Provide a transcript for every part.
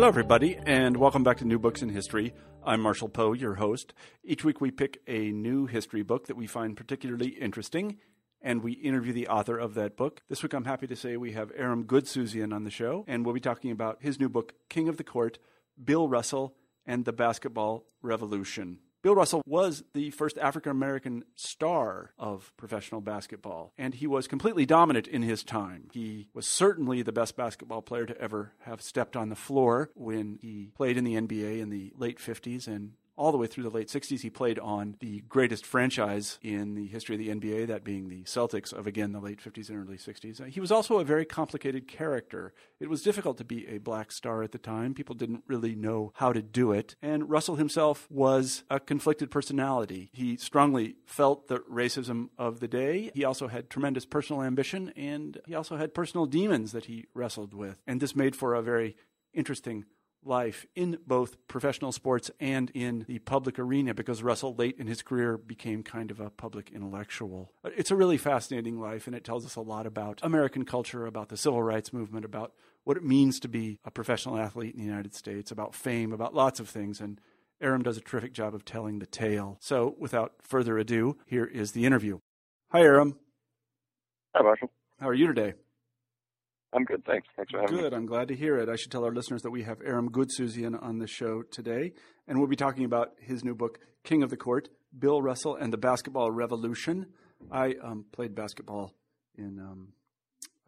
Hello, everybody, and welcome back to New Books in History. I'm Marshall Poe, your host. Each week we pick a new history book that we find particularly interesting, and we interview the author of that book. This week I'm happy to say we have Aram Goudsouzian on the show, and we'll be talking about his new book, King of the Court Bill Russell and the Basketball Revolution. Bill Russell was the first African American star of professional basketball, and he was completely dominant in his time. He was certainly the best basketball player to ever have stepped on the floor when he played in the NBA in the late 50s and all the way through the late 60s, he played on the greatest franchise in the history of the NBA, that being the Celtics of, again, the late 50s and early 60s. Uh, he was also a very complicated character. It was difficult to be a black star at the time. People didn't really know how to do it. And Russell himself was a conflicted personality. He strongly felt the racism of the day. He also had tremendous personal ambition, and he also had personal demons that he wrestled with. And this made for a very interesting life in both professional sports and in the public arena because Russell, late in his career, became kind of a public intellectual. Uh, it's a really fascinating life, and it tells us a lot about American culture, about the civil rights movement, about what it means to be a professional athlete in the United States, about fame, about lots of things. And Aram does a terrific job of telling the tale. So, without further ado, here is the interview. Hi, Aram. Hi, Marshall. How are you today? I'm good, thanks. Thanks for having good. me. I'm glad to hear it. I should tell our listeners that we have Aram Goudsouzian on the show today, and we'll be talking about his new book, King of the Court, Bill Russell and the Basketball Revolution. I um, played basketball in, um,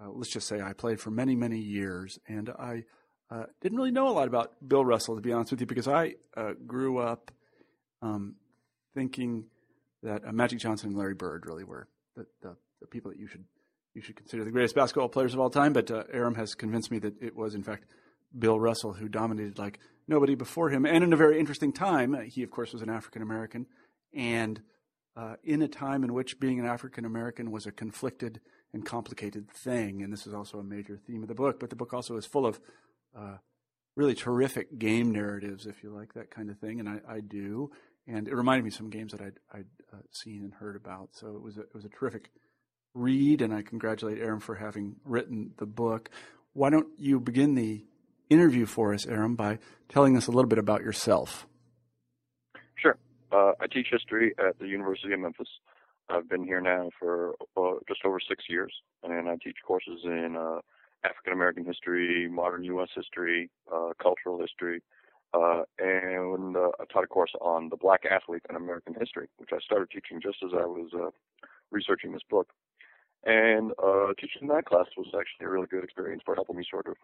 uh, let's just say I played for many, many years, and I uh, didn't really know a lot about Bill Russell, to be honest with you, because I uh, grew up um, thinking that uh, Magic Johnson and Larry Bird really were the, the, the people that you should – you should consider the greatest basketball players of all time. But uh, Aram has convinced me that it was, in fact, Bill Russell who dominated like nobody before him. And in a very interesting time, he, of course, was an African American. And uh, in a time in which being an African American was a conflicted and complicated thing. And this is also a major theme of the book. But the book also is full of uh, really terrific game narratives, if you like that kind of thing. And I, I do. And it reminded me of some games that I'd, I'd uh, seen and heard about. So it was a, it was a terrific read, and I congratulate Aram for having written the book. Why don't you begin the interview for us, Aram, by telling us a little bit about yourself? Sure. Uh, I teach history at the University of Memphis. I've been here now for uh, just over six years, and I teach courses in uh, African American history, modern U.S. history, uh, cultural history, uh, and uh, I taught a course on the black athlete in American history, which I started teaching just as I was researching this book. And uh, teaching that class was actually a really good experience for helping me sort of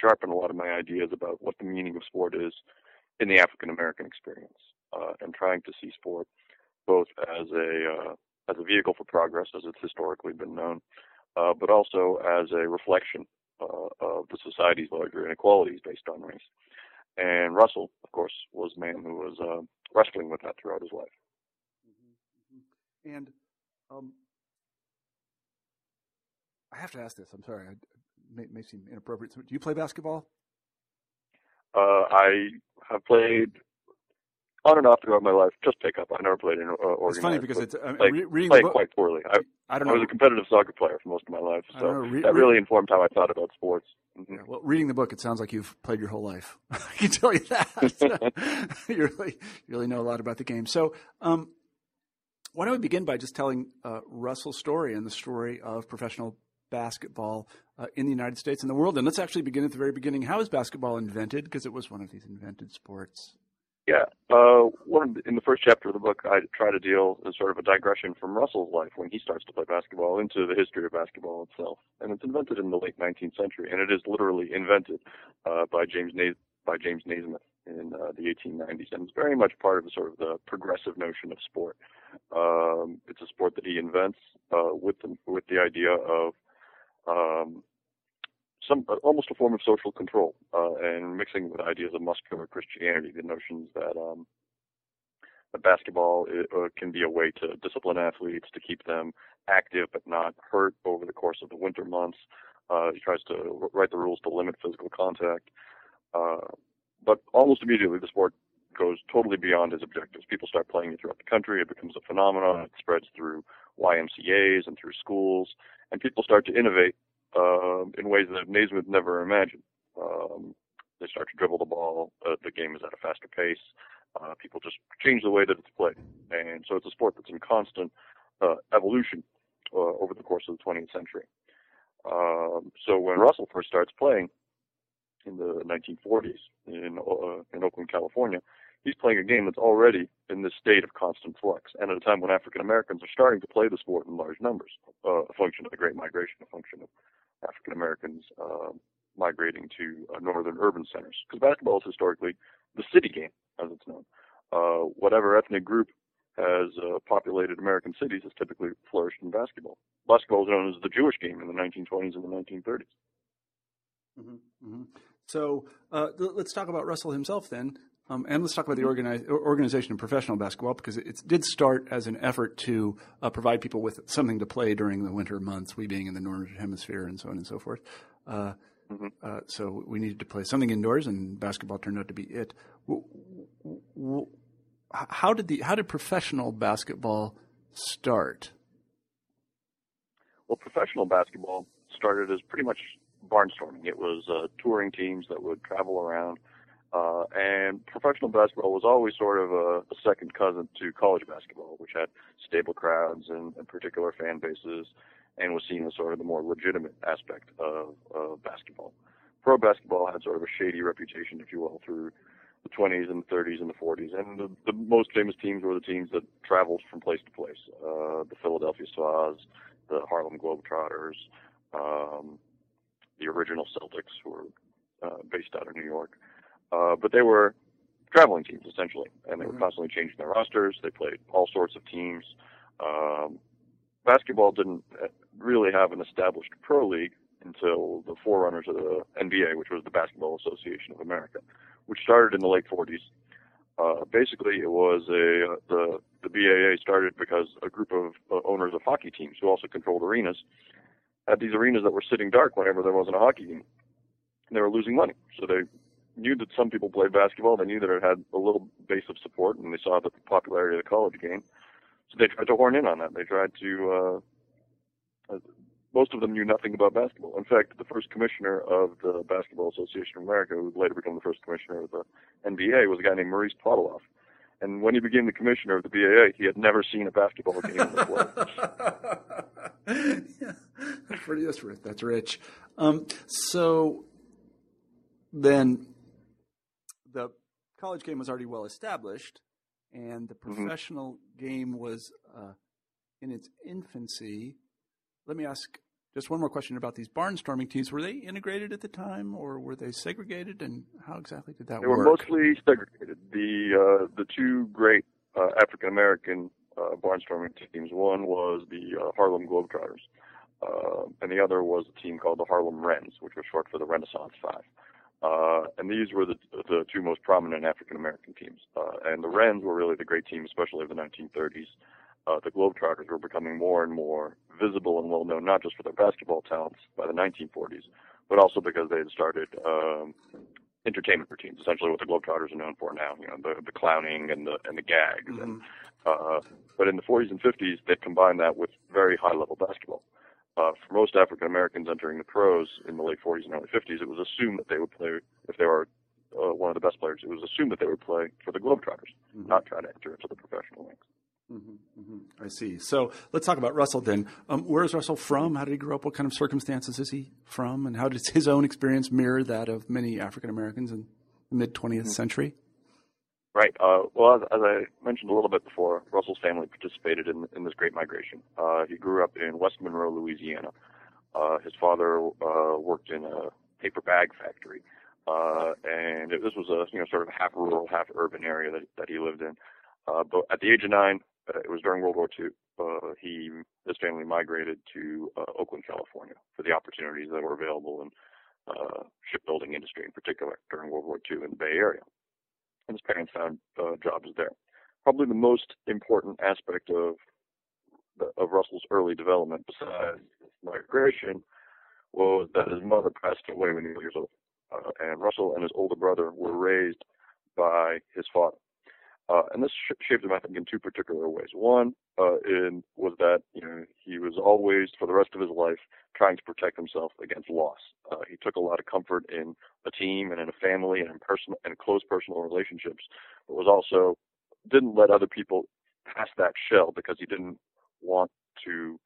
sharpen a lot of my ideas about what the meaning of sport is in the African American experience, uh, and trying to see sport both as a uh, as a vehicle for progress, as it's historically been known, uh, but also as a reflection uh, of the society's larger inequalities based on race. And Russell, of course, was a man who was uh, wrestling with that throughout his life. Mm-hmm. And um, I have to ask this. I'm sorry. I, may, may seem inappropriate. Do you play basketball? Uh, I have played on and off throughout my life. Just pick up. I never played in uh, organized. It's funny because it's uh, like, re- reading played the book. quite poorly. I, I don't know. I was a competitive soccer player for most of my life, so know, re- that re- really informed how I thought about sports. Mhm. Yeah, well, reading the book, it sounds like you've played your whole life. I can tell you that. you really, you really know a lot about the game. So, um, why don't we begin by just telling uh, Russell's story and the story of professional basketball uh, in the United States and the world? And let's actually begin at the very beginning. How was basketball invented? Because it was one of these invented sports. Yeah. Uh, one the, in the first chapter of the book, I try to deal as sort of a digression from Russell's life when he starts to play basketball into the history of basketball itself. And it's invented in the late 19th century, and it is literally invented uh, by James Na- by James Naismith in uh, the 1890s, and it's very much part of sort of the progressive notion of sport. Um, it's a sport that he invents uh, with the with the idea of um, some almost a form of social control, uh, and mixing with ideas of muscular Christianity, the notions that um, basketball uh, can be a way to discipline athletes to keep them active but not hurt over the course of the winter months. Uh, he tries to write the rules to limit physical contact. Uh, but almost immediately, the sport goes totally beyond his objectives. People start playing it throughout the country. It becomes a phenomenon. It spreads through YMCA's and through schools, and people start to innovate uh, in ways that Naismith never imagined. Um, they start to dribble the ball. Uh, the game is at a faster pace. Uh, people just change the way that it's played, and so it's a sport that's in constant uh, evolution uh, over the course of the 20th century. Um, so when Russell first starts playing in the 1940s in uh, in Oakland, California, he's playing a game that's already in this state of constant flux, and at a time when African Americans are starting to play the sport in large numbers, uh, a function of the Great Migration, a function of African Americans uh, migrating to uh, northern urban centers. Because basketball is historically the city game, as it's known. Uh, whatever ethnic group has uh, populated American cities has typically flourished in basketball. Basketball is known as the Jewish game in the 1920s and the 1930s. Mm-hmm, mm-hmm. So uh, let's talk about Russell himself then. Um, and let's talk about the organize, organization of professional basketball because it, did start as an effort to uh, provide people with something to play during the winter months, we being in the northern hemisphere and so on and so forth. Uh, mm-hmm. uh, so we needed to play something indoors, and basketball turned out to be it. How did the how did professional basketball start? Well, professional basketball started as pretty much barnstorming. It was uh, touring teams that would travel around, uh, and professional basketball was always sort of a, a second cousin to college basketball, which had stable crowds and, and particular fan bases, and was seen as sort of the more legitimate aspect of, of basketball. Pro basketball had sort of a shady reputation, if you will, through the 20s and the 30s and the 40s. And the, the most famous teams were the teams that traveled from place to place. Uh, the Philadelphia Stars, the Harlem Globetrotters, um, the original Celtics, who were uh, based out of New York. Uh, but they were traveling teams essentially, and they were mm-hmm. constantly changing their rosters. They played all sorts of teams. Um, basketball didn't uh, really have an established pro league until the forerunners of the NBA, which was the Basketball Association of America, which started in the late 40s. Uh, basically, it was a uh, the the BAA started because a group of uh, owners of hockey teams who also controlled arenas had these arenas that were sitting dark whenever there wasn't a hockey game. And they were losing money. So they knew that some people played basketball. They knew that it had a little base of support, and they saw the popularity of the college game. So they tried to horn in on that. They tried to. Uh, uh, most of them knew nothing about basketball. In fact, the first commissioner of the Basketball Association of America, who later became the first commissioner of the NBA, was a guy named Maurice Podoloff. And when he became the commissioner of the BAA, he had never seen a basketball game before. yeah. Pretty, that's, that's rich. Um, so then the college game was already well established, and the mm-hmm. professional mm-hmm. game was uh, in its infancy. Let me ask just one more question about these barnstorming teams. Were they integrated at the time, or were they segregated? And how exactly did that they work? They were mostly segregated. The uh, the two great uh, African American uh, barnstorming teams. One was the uh, Harlem Globetrotters, uh, and the other was a team called the Harlem Rens, which was short for the Renaissance Five. Uh, and these were the the two most prominent African American teams. Uh, and the Rens were really the great team, especially of the 1930s. Uh, the Globetrotters were becoming more and more visible and well known, not just for their basketball talents by the 1940s, but also because they had started um, entertainment routines. Essentially, what the Globetrotters are known for now, you know, the the clowning and the and the gags. Mm-hmm. And uh, but in the 40s and 50s, they combined that with very high level basketball uh, for most African Americans entering the pros in the late 40s and early 50s, it was assumed that they would play, if they were uh, one of the best players, it was assumed that they would play for the Globetrotters, mm-hmm. not try to enter into the professional ranks. Mm-hmm, mm-hmm. I see. So let's talk about Russell then. Um, where is Russell from? How did he grow up? What kind of circumstances is he from? And how does his own experience mirror that of many African Americans in the mid 20th mm-hmm. century? Right. Uh, well, as, as, I mentioned a little bit before, Russell's family participated in, in this great migration. Uh, he grew up in West Monroe, Louisiana. Uh, his father uh, worked in a paper bag factory, uh, and it, this was a you know sort of half rural, half urban area that that he lived in. Uh, but at the age of nine, it was during World War II. He his family migrated to Oakland, California, for the opportunities that were available in shipbuilding industry, in particular during World War II in the Bay Area. And his parents found uh, jobs there. Probably the most important aspect of the, of Russell's early development, besides migration, was that his mother passed away when he was years old. Uh, and Russell and his older brother were raised by his father. Uh, and this sh- shaped him, I think, in two particular ways. One uh, in, was that you know he was always, for the rest of his life, trying to protect himself against loss. Uh, he took a lot of comfort in a team and in a family and in personal and close personal relationships, but was also didn't let other people pass that shell because he didn't want to.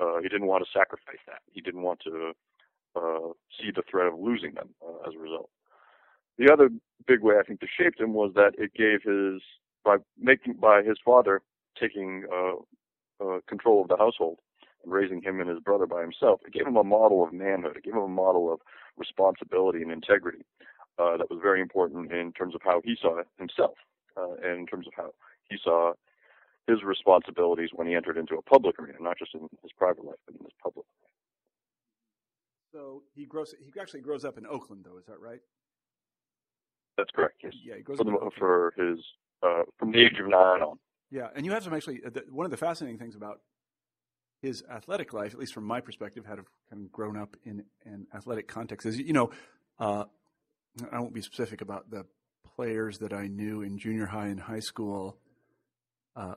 Uh, he didn't want to sacrifice that. He didn't want to uh, see the threat of losing them uh, as a result. The other big way I think that shaped him was that it gave his by making by his father taking uh, uh, control of the household and raising him and his brother by himself. It gave him a model of manhood. It gave him a model of responsibility and integrity uh, that was very important in terms of how he saw it himself, uh, and in terms of how he saw his responsibilities when he entered into a public arena, not just in his private life, but in his public. Life. So he grows. He actually grows up in Oakland, though. Is that right? That's correct. Yes. Yeah, he grows for, the, for his uh, from the age of nine on. Yeah, and you have some actually. Uh, one of the fascinating things about his athletic life, at least from my perspective, had kind of grown up in an athletic context, is you know, uh, I won't be specific about the players that I knew in junior high and high school, uh,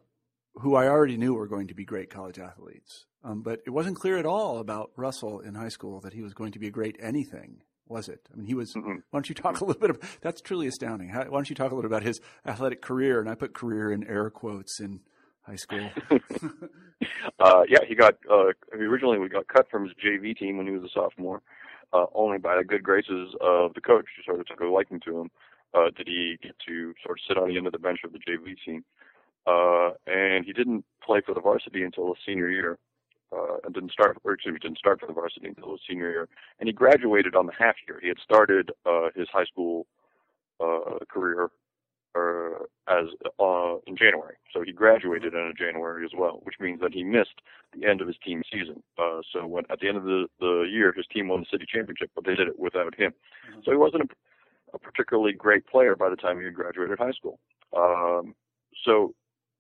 who I already knew were going to be great college athletes. Um, but it wasn't clear at all about Russell in high school that he was going to be a great anything, was it? I mean, he was. Mm-hmm. Why don't you talk a little bit? Of, that's truly astounding. How, why don't you talk a little about his athletic career? And I put career in air quotes in high school. uh, yeah, he got. Uh, originally, we got cut from his JV team when he was a sophomore. Uh, only by the good graces of the coach, who sort of took a liking to him, uh, did he get to sort of sit on the end of the bench of the JV team. Uh, and he didn't play for the varsity until his senior year uh, and didn't start, or excuse me, didn't start for the varsity until his senior year. And he graduated on the half year. He had started uh, his high school uh, career uh, as uh, in January, so he graduated in January as well, which means that he missed the end of his team season. Uh, so when at the end of the, the year, his team won the city championship, but they did it without him. Mm-hmm. So he wasn't a, a particularly great player by the time he had graduated high school. Um, so,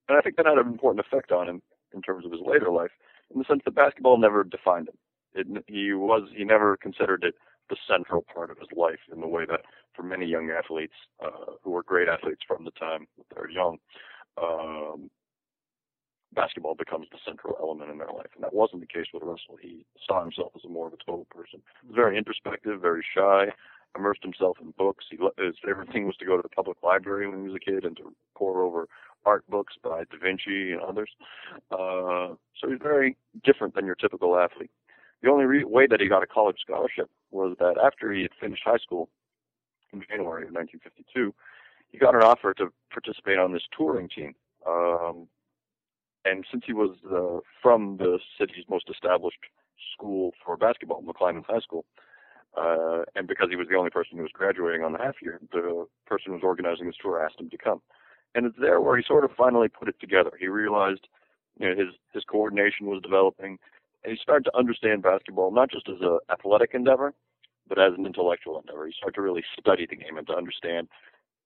and I think that had an important effect on him in terms of his later life in the sense that basketball never defined him. It, he was he never considered it the central part of his life in the way that for many young athletes uh, who were great athletes from the time they're young, um, basketball becomes the central element in their life. And that wasn't the case with Russell. He saw himself as a more of a total person. He was very introspective, very shy, immersed himself in books. He, his favorite thing was to go to the public library when he was a kid and to pore over art books by Da Vinci and others. Uh, so he's very different than your typical athlete. The only re- way that he got a college scholarship was that after he had finished high school in January of 1952, he got an offer to participate on this touring team. Um, and since he was uh, from the city's most established school for basketball, McClymonds High School, uh, and because he was the only person who was graduating on the half year, the person who was organizing this tour asked him to come and it's there where he sort of finally put it together. He realized, you know, his his coordination was developing, and he started to understand basketball not just as an athletic endeavor, but as an intellectual endeavor. He started to really study the game and to understand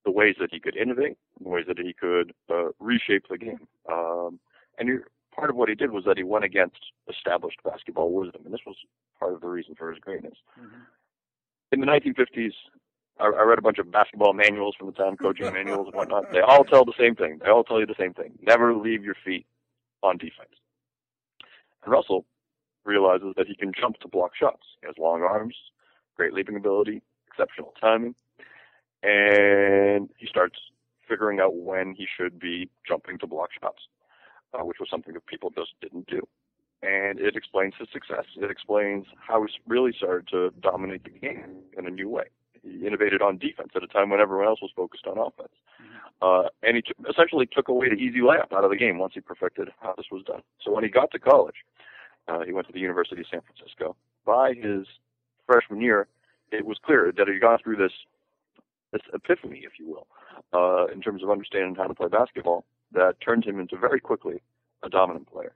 the ways that he could innovate, the ways that he could uh, reshape the game. Um, and he, part of what he did was that he went against established basketball wisdom, and this was part of the reason for his greatness. Mm-hmm. In the 1950s, I, I read a bunch of basketball manuals from the time, coaching manuals and whatnot. They all tell the same thing. They all tell you the same thing. Never leave your feet on defense. And Russell realizes that he can jump to block shots. He has long arms, great leaping ability, exceptional timing, and he starts figuring out when he should be jumping to block shots, uh, which was something that people just didn't do. And it explains his success. It explains how he really started to dominate the game in a new way he innovated on defense at a time when everyone else was focused on offense. Mm-hmm. Uh, and he t- essentially took away the easy layup out of the game once he perfected how this was done. So when he got to college, uh, he went to the University of San Francisco. By his freshman year, it was clear that he got through this this epiphany, if you will, uh, in terms of understanding how to play basketball, that turned him into very quickly a dominant player.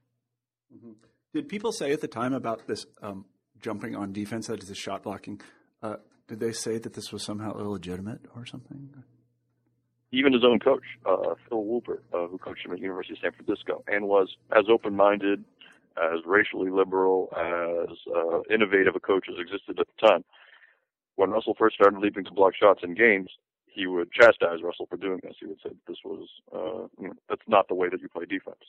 Mm-hmm. Did people say at the time about this um, jumping on defense, that is, the shot blocking? Uh, did they say that this was somehow illegitimate or something? Even his own coach, uh, Phil Woolpert, uh, who coached him at the University of San Francisco, and was as open-minded, as racially liberal, as uh, innovative a coach as existed at the time. When Russell first started leaping to block shots in games, he would chastise Russell for doing this. He would say this was, uh, you know, that's not the way that you play defense.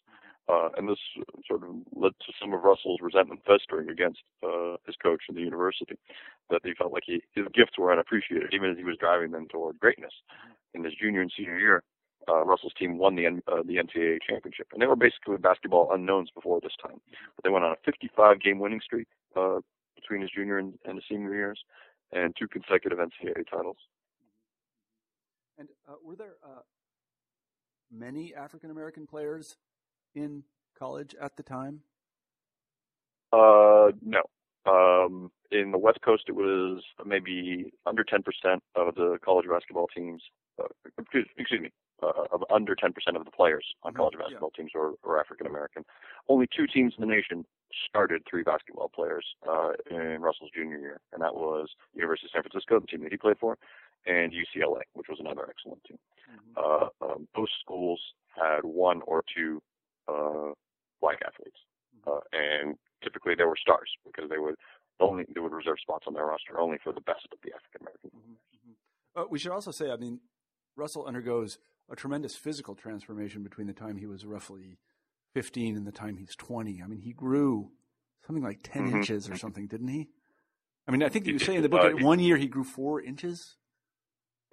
Uh, and this sort of led to some of Russell's resentment festering against uh, his coach in the university, that he felt like he, his gifts were unappreciated, even as he was driving them toward greatness. In his junior and senior year, uh, Russell's team won the uh, the NCAA championship, and they were basically basketball unknowns before this time. But they went on a 55 game winning streak uh, between his junior and, and his senior years, and two consecutive NCAA titles. And uh, were there uh, many African American players in college at the time? Uh, no. Um, in the West Coast, it was maybe under 10% of the college basketball teams. Uh, excuse me, uh, of under 10% of the players on college mm-hmm. basketball yeah. teams were, were African American. Only two teams in the nation started three basketball players uh, in Russell's junior year, and that was University of San Francisco, the team that he played for, and UCLA, which was another excellent team. Mm-hmm. Uh, um, both schools had one or two uh, black athletes, mm-hmm. uh, and typically they were stars because they would only they would reserve spots on their roster only for the best of the African Americans. Mm-hmm. mm-hmm. Uh, we should also say, I mean, Russell undergoes a tremendous physical transformation between the time he was roughly 15 and the time he's 20. I mean, he grew something like 10 mm-hmm. inches or something, didn't he? I mean, I think you say in the book uh, that one year he grew four inches.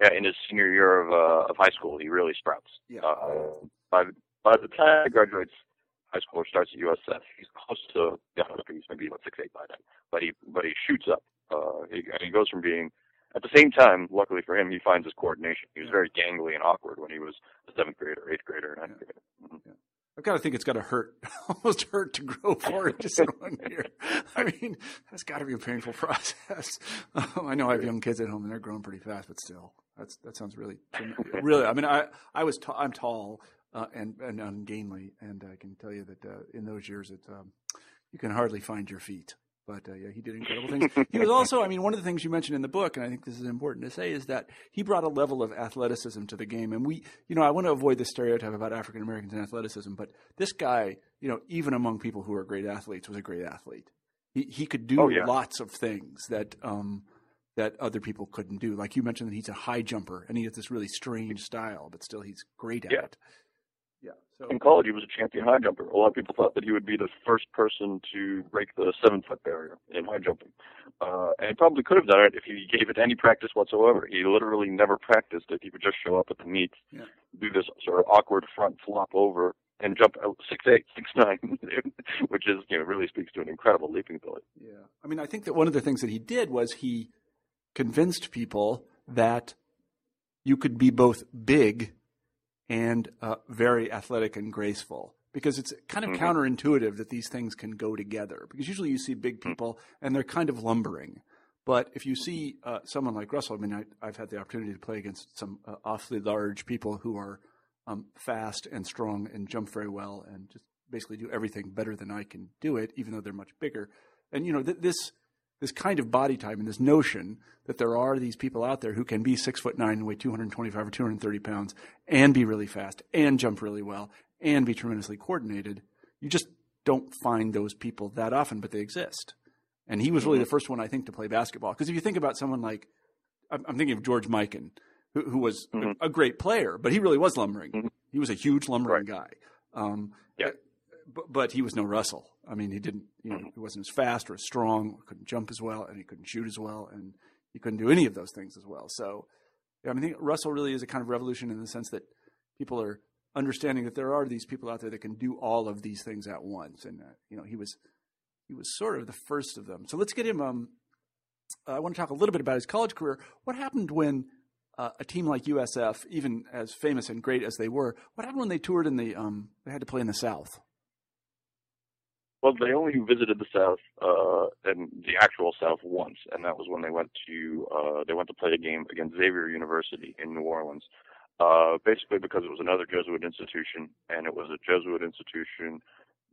Yeah, in his senior year of uh, of high school, he really sprouts. Yeah. Uh, by by the time he graduates high school or starts at USF, he's close to yeah, he's maybe about six eight by then. But he but he shoots up. Uh, he, and he goes from being at the same time, luckily for him, he finds his coordination. He was very gangly and awkward when he was a seventh grader, eighth grader, ninth yeah. grader. Mm-hmm. Yeah. I've got to think it's got to hurt, almost hurt to grow inches in one year. I mean, that's got to be a painful process. I know I have young kids at home and they're growing pretty fast, but still, that's that sounds really, really. I mean, I I was t- I'm tall uh, and and ungainly, and I can tell you that uh, in those years, it um, you can hardly find your feet. But uh, yeah, he did incredible things. he was also, I mean, one of the things you mentioned in the book, and I think this is important to say, is that he brought a level of athleticism to the game. And we, you know, I want to avoid the stereotype about African Americans and athleticism, but this guy, you know, even among people who are great athletes, was a great athlete. He he could do oh, yeah. lots of things that um, that other people couldn't do. Like you mentioned that he's a high jumper and he has this really strange style, but still he's great at yeah. it. So, in college, he was a champion high jumper. A lot of people thought that he would be the first person to break the seven foot barrier in high jumping. Uh, and he probably could have done it if he gave it any practice whatsoever. He literally never practiced it. He would just show up at the meets, yeah. do this sort of awkward front flop over, and jump six eight, six nine, which is you know really speaks to an incredible leaping ability. Yeah, I mean, I think that one of the things that he did was he convinced people that you could be both big and uh, very athletic and graceful because it's kind of mm-hmm. counterintuitive that these things can go together. Because usually you see big mm-hmm. people and they're kind of lumbering. But if you see uh, someone like Russell, I mean, I, have had the opportunity to play against some uh, awfully large people who are um, fast and strong and jump very well and just basically do everything better than I can do it, even though they're much bigger. And you know, th- this this kind of body type and this notion that there are these people out there who can be six foot nine and weigh 225 or 230 pounds and be really fast and jump really well and be tremendously coordinated. You just don't find those people that often, but they exist. And he was really mm-hmm. the first one, I think, to play basketball. Because if you think about someone like, I'm thinking of George Mikan, who, who was mm-hmm. a, a, great player, but he really was lumbering. Mm-hmm. He was a huge lumbering right. guy. Um, yeah but, but he was no Russell. I mean, he didn't, you know, he wasn't as fast or as strong, couldn't jump as well, and he couldn't shoot as well, and he couldn't do any of those things as well. So, yeah, I mean, I think Russell really is a kind of revolution in the sense that people are understanding that there are these people out there that can do all of these things at once, and uh, you know, he was he was sort of the first of them. So let's get him. Um, I want to talk a little bit about his college career. What happened when uh, a team like USF, even as famous and great as they were, what happened when they toured in the um, they had to play in the South? Well, they only visited the South uh, and the actual South once, and that was when they went to uh, they went to play a game against Xavier University in New Orleans. Uh, basically, because it was another Jesuit institution, and it was a Jesuit institution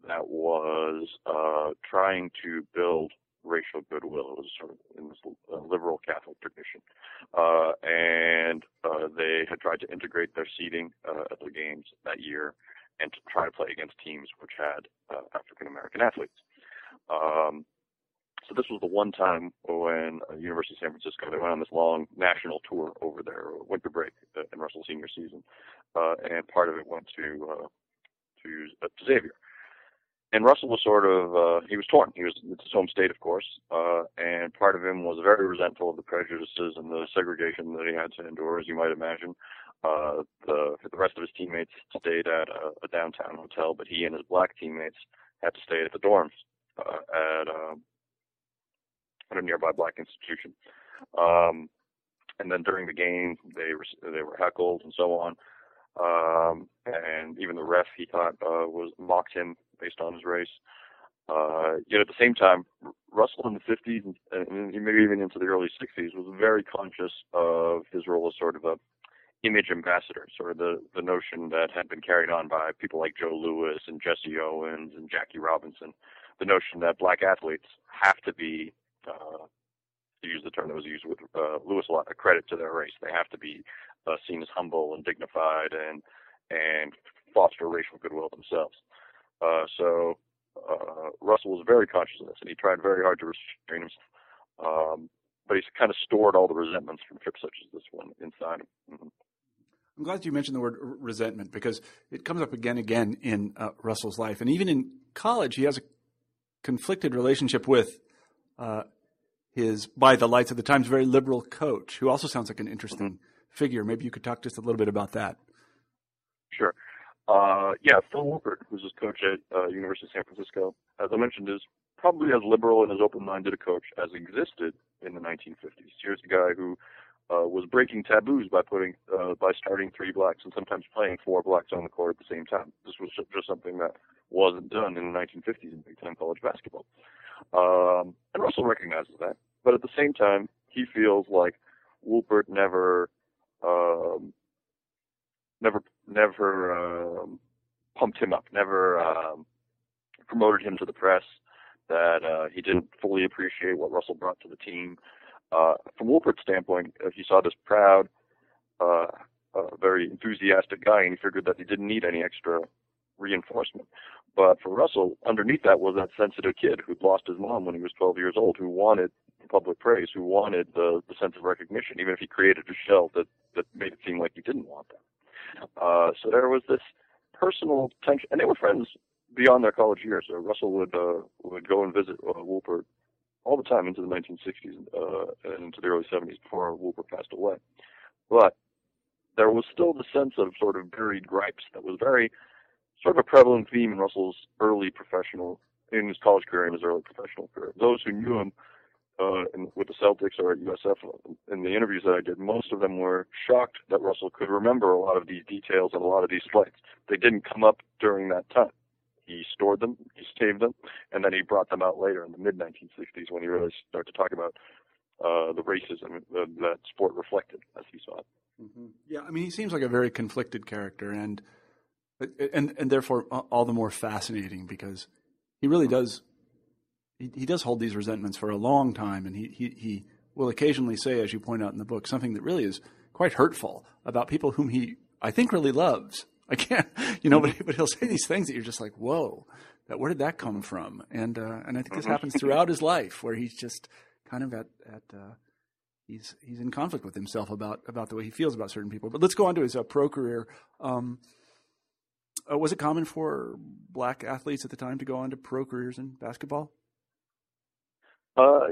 that was uh, trying to build racial goodwill. It was sort of in this uh, liberal Catholic tradition, uh, and uh, they had tried to integrate their seating uh, at the games that year and to try to play against teams which had uh, African American athletes. Um, so this was the one time when uh, University of San Francisco they went on this long national tour over their winter break uh, in Russell's senior season, uh, and part of it went to uh, to, uh, to Xavier. And Russell was sort of uh, he was torn. He was it's his home state, of course, uh, and part of him was very resentful of the prejudices and the segregation that he had to endure, as you might imagine. Uh, the the rest of his teammates stayed at a, a downtown hotel, but he and his black teammates had to stay at the dorms uh, at, uh, at a nearby black institution. Um, and then during the game, they were they were heckled and so on. Um, and even the ref he thought uh, was mocked him based on his race. Uh, yet at the same time, Russell in the 50s and, and maybe even into the early 60s was very conscious of his role as sort of a image ambassador, sort of the, the notion that had been carried on by people like Joe Louis and Jesse Owens and Jackie Robinson, the notion that black athletes have to be, uh, to use the term that was used with uh, Louis a lot, a credit to their race. They have to be uh, seen as humble and dignified and and foster racial goodwill themselves. Uh, so uh, Russell was very conscious of this, and he tried very hard to restrain himself. Um, but he's kind of stored all the resentments from trips such as this one inside him. I'm glad you mentioned the word resentment because it comes up again and again in uh, Russell's life. And even in college, he has a conflicted relationship with uh, his, by the lights of the times, very liberal coach, who also sounds like an interesting mm-hmm. figure. Maybe you could talk just a little bit about that. Sure. Uh, yeah, Phil Woolpert, who's his coach at uh, University of San Francisco, as I mentioned, is probably as liberal and as open-minded a coach as existed in the 1950s. Here's a guy who uh, was breaking taboos by putting uh, by starting three blacks and sometimes playing four blacks on the court at the same time. This was just something that wasn't done in the 1950s in Big Ten college basketball. Um, and Russell recognizes that, but at the same time, he feels like Woolpert never, um, never, never um, pumped him up, never um, promoted him to the press. That uh, he didn't fully appreciate what Russell brought to the team uh, from Woolpert's standpoint, uh, he saw this proud, uh, uh, very enthusiastic guy, and he figured that he didn't need any extra reinforcement. But for Russell, underneath that was that sensitive kid who'd lost his mom when he was 12 years old, who wanted public praise, who wanted the, the sense of recognition, even if he created a shell that, that made it seem like he didn't want that. Uh, so there was this personal tension, and they were friends beyond their college years. So Russell would uh, would go and visit uh, Woolpert all the time into the 1960s uh, and into the early 70s before Woolpert passed away. But there was still the sense of sort of buried gripes that was very sort of a prevalent theme in Russell's early professional, in his college career and his early professional career. Those who knew him uh, in, with the Celtics or at USF, in the interviews that I did, most of them were shocked that Russell could remember a lot of these details and a lot of these fights. They didn't come up during that time he stored them, he saved them, and then he brought them out later in the mid 1960s when he really started to talk about uh, the racism that, sport reflected as he saw it. Mm-hmm. Yeah, I mean, he seems like a very conflicted character, and and and therefore all the more fascinating because he really does he, he does hold these resentments for a long time, and he, he he will occasionally say, as you point out in the book, something that really is quite hurtful about people whom he I think really loves I can't, you know, but, but he'll say these things that you're just like, whoa, that, where did that come from? And, uh, and I think this happens throughout his life where he's just kind of at, at, uh, he's, he's in conflict with himself about, about the way he feels about certain people. But let's go on to his uh, pro career. Um, uh, was it common for black athletes at the time to go on to pro careers in basketball? Uh,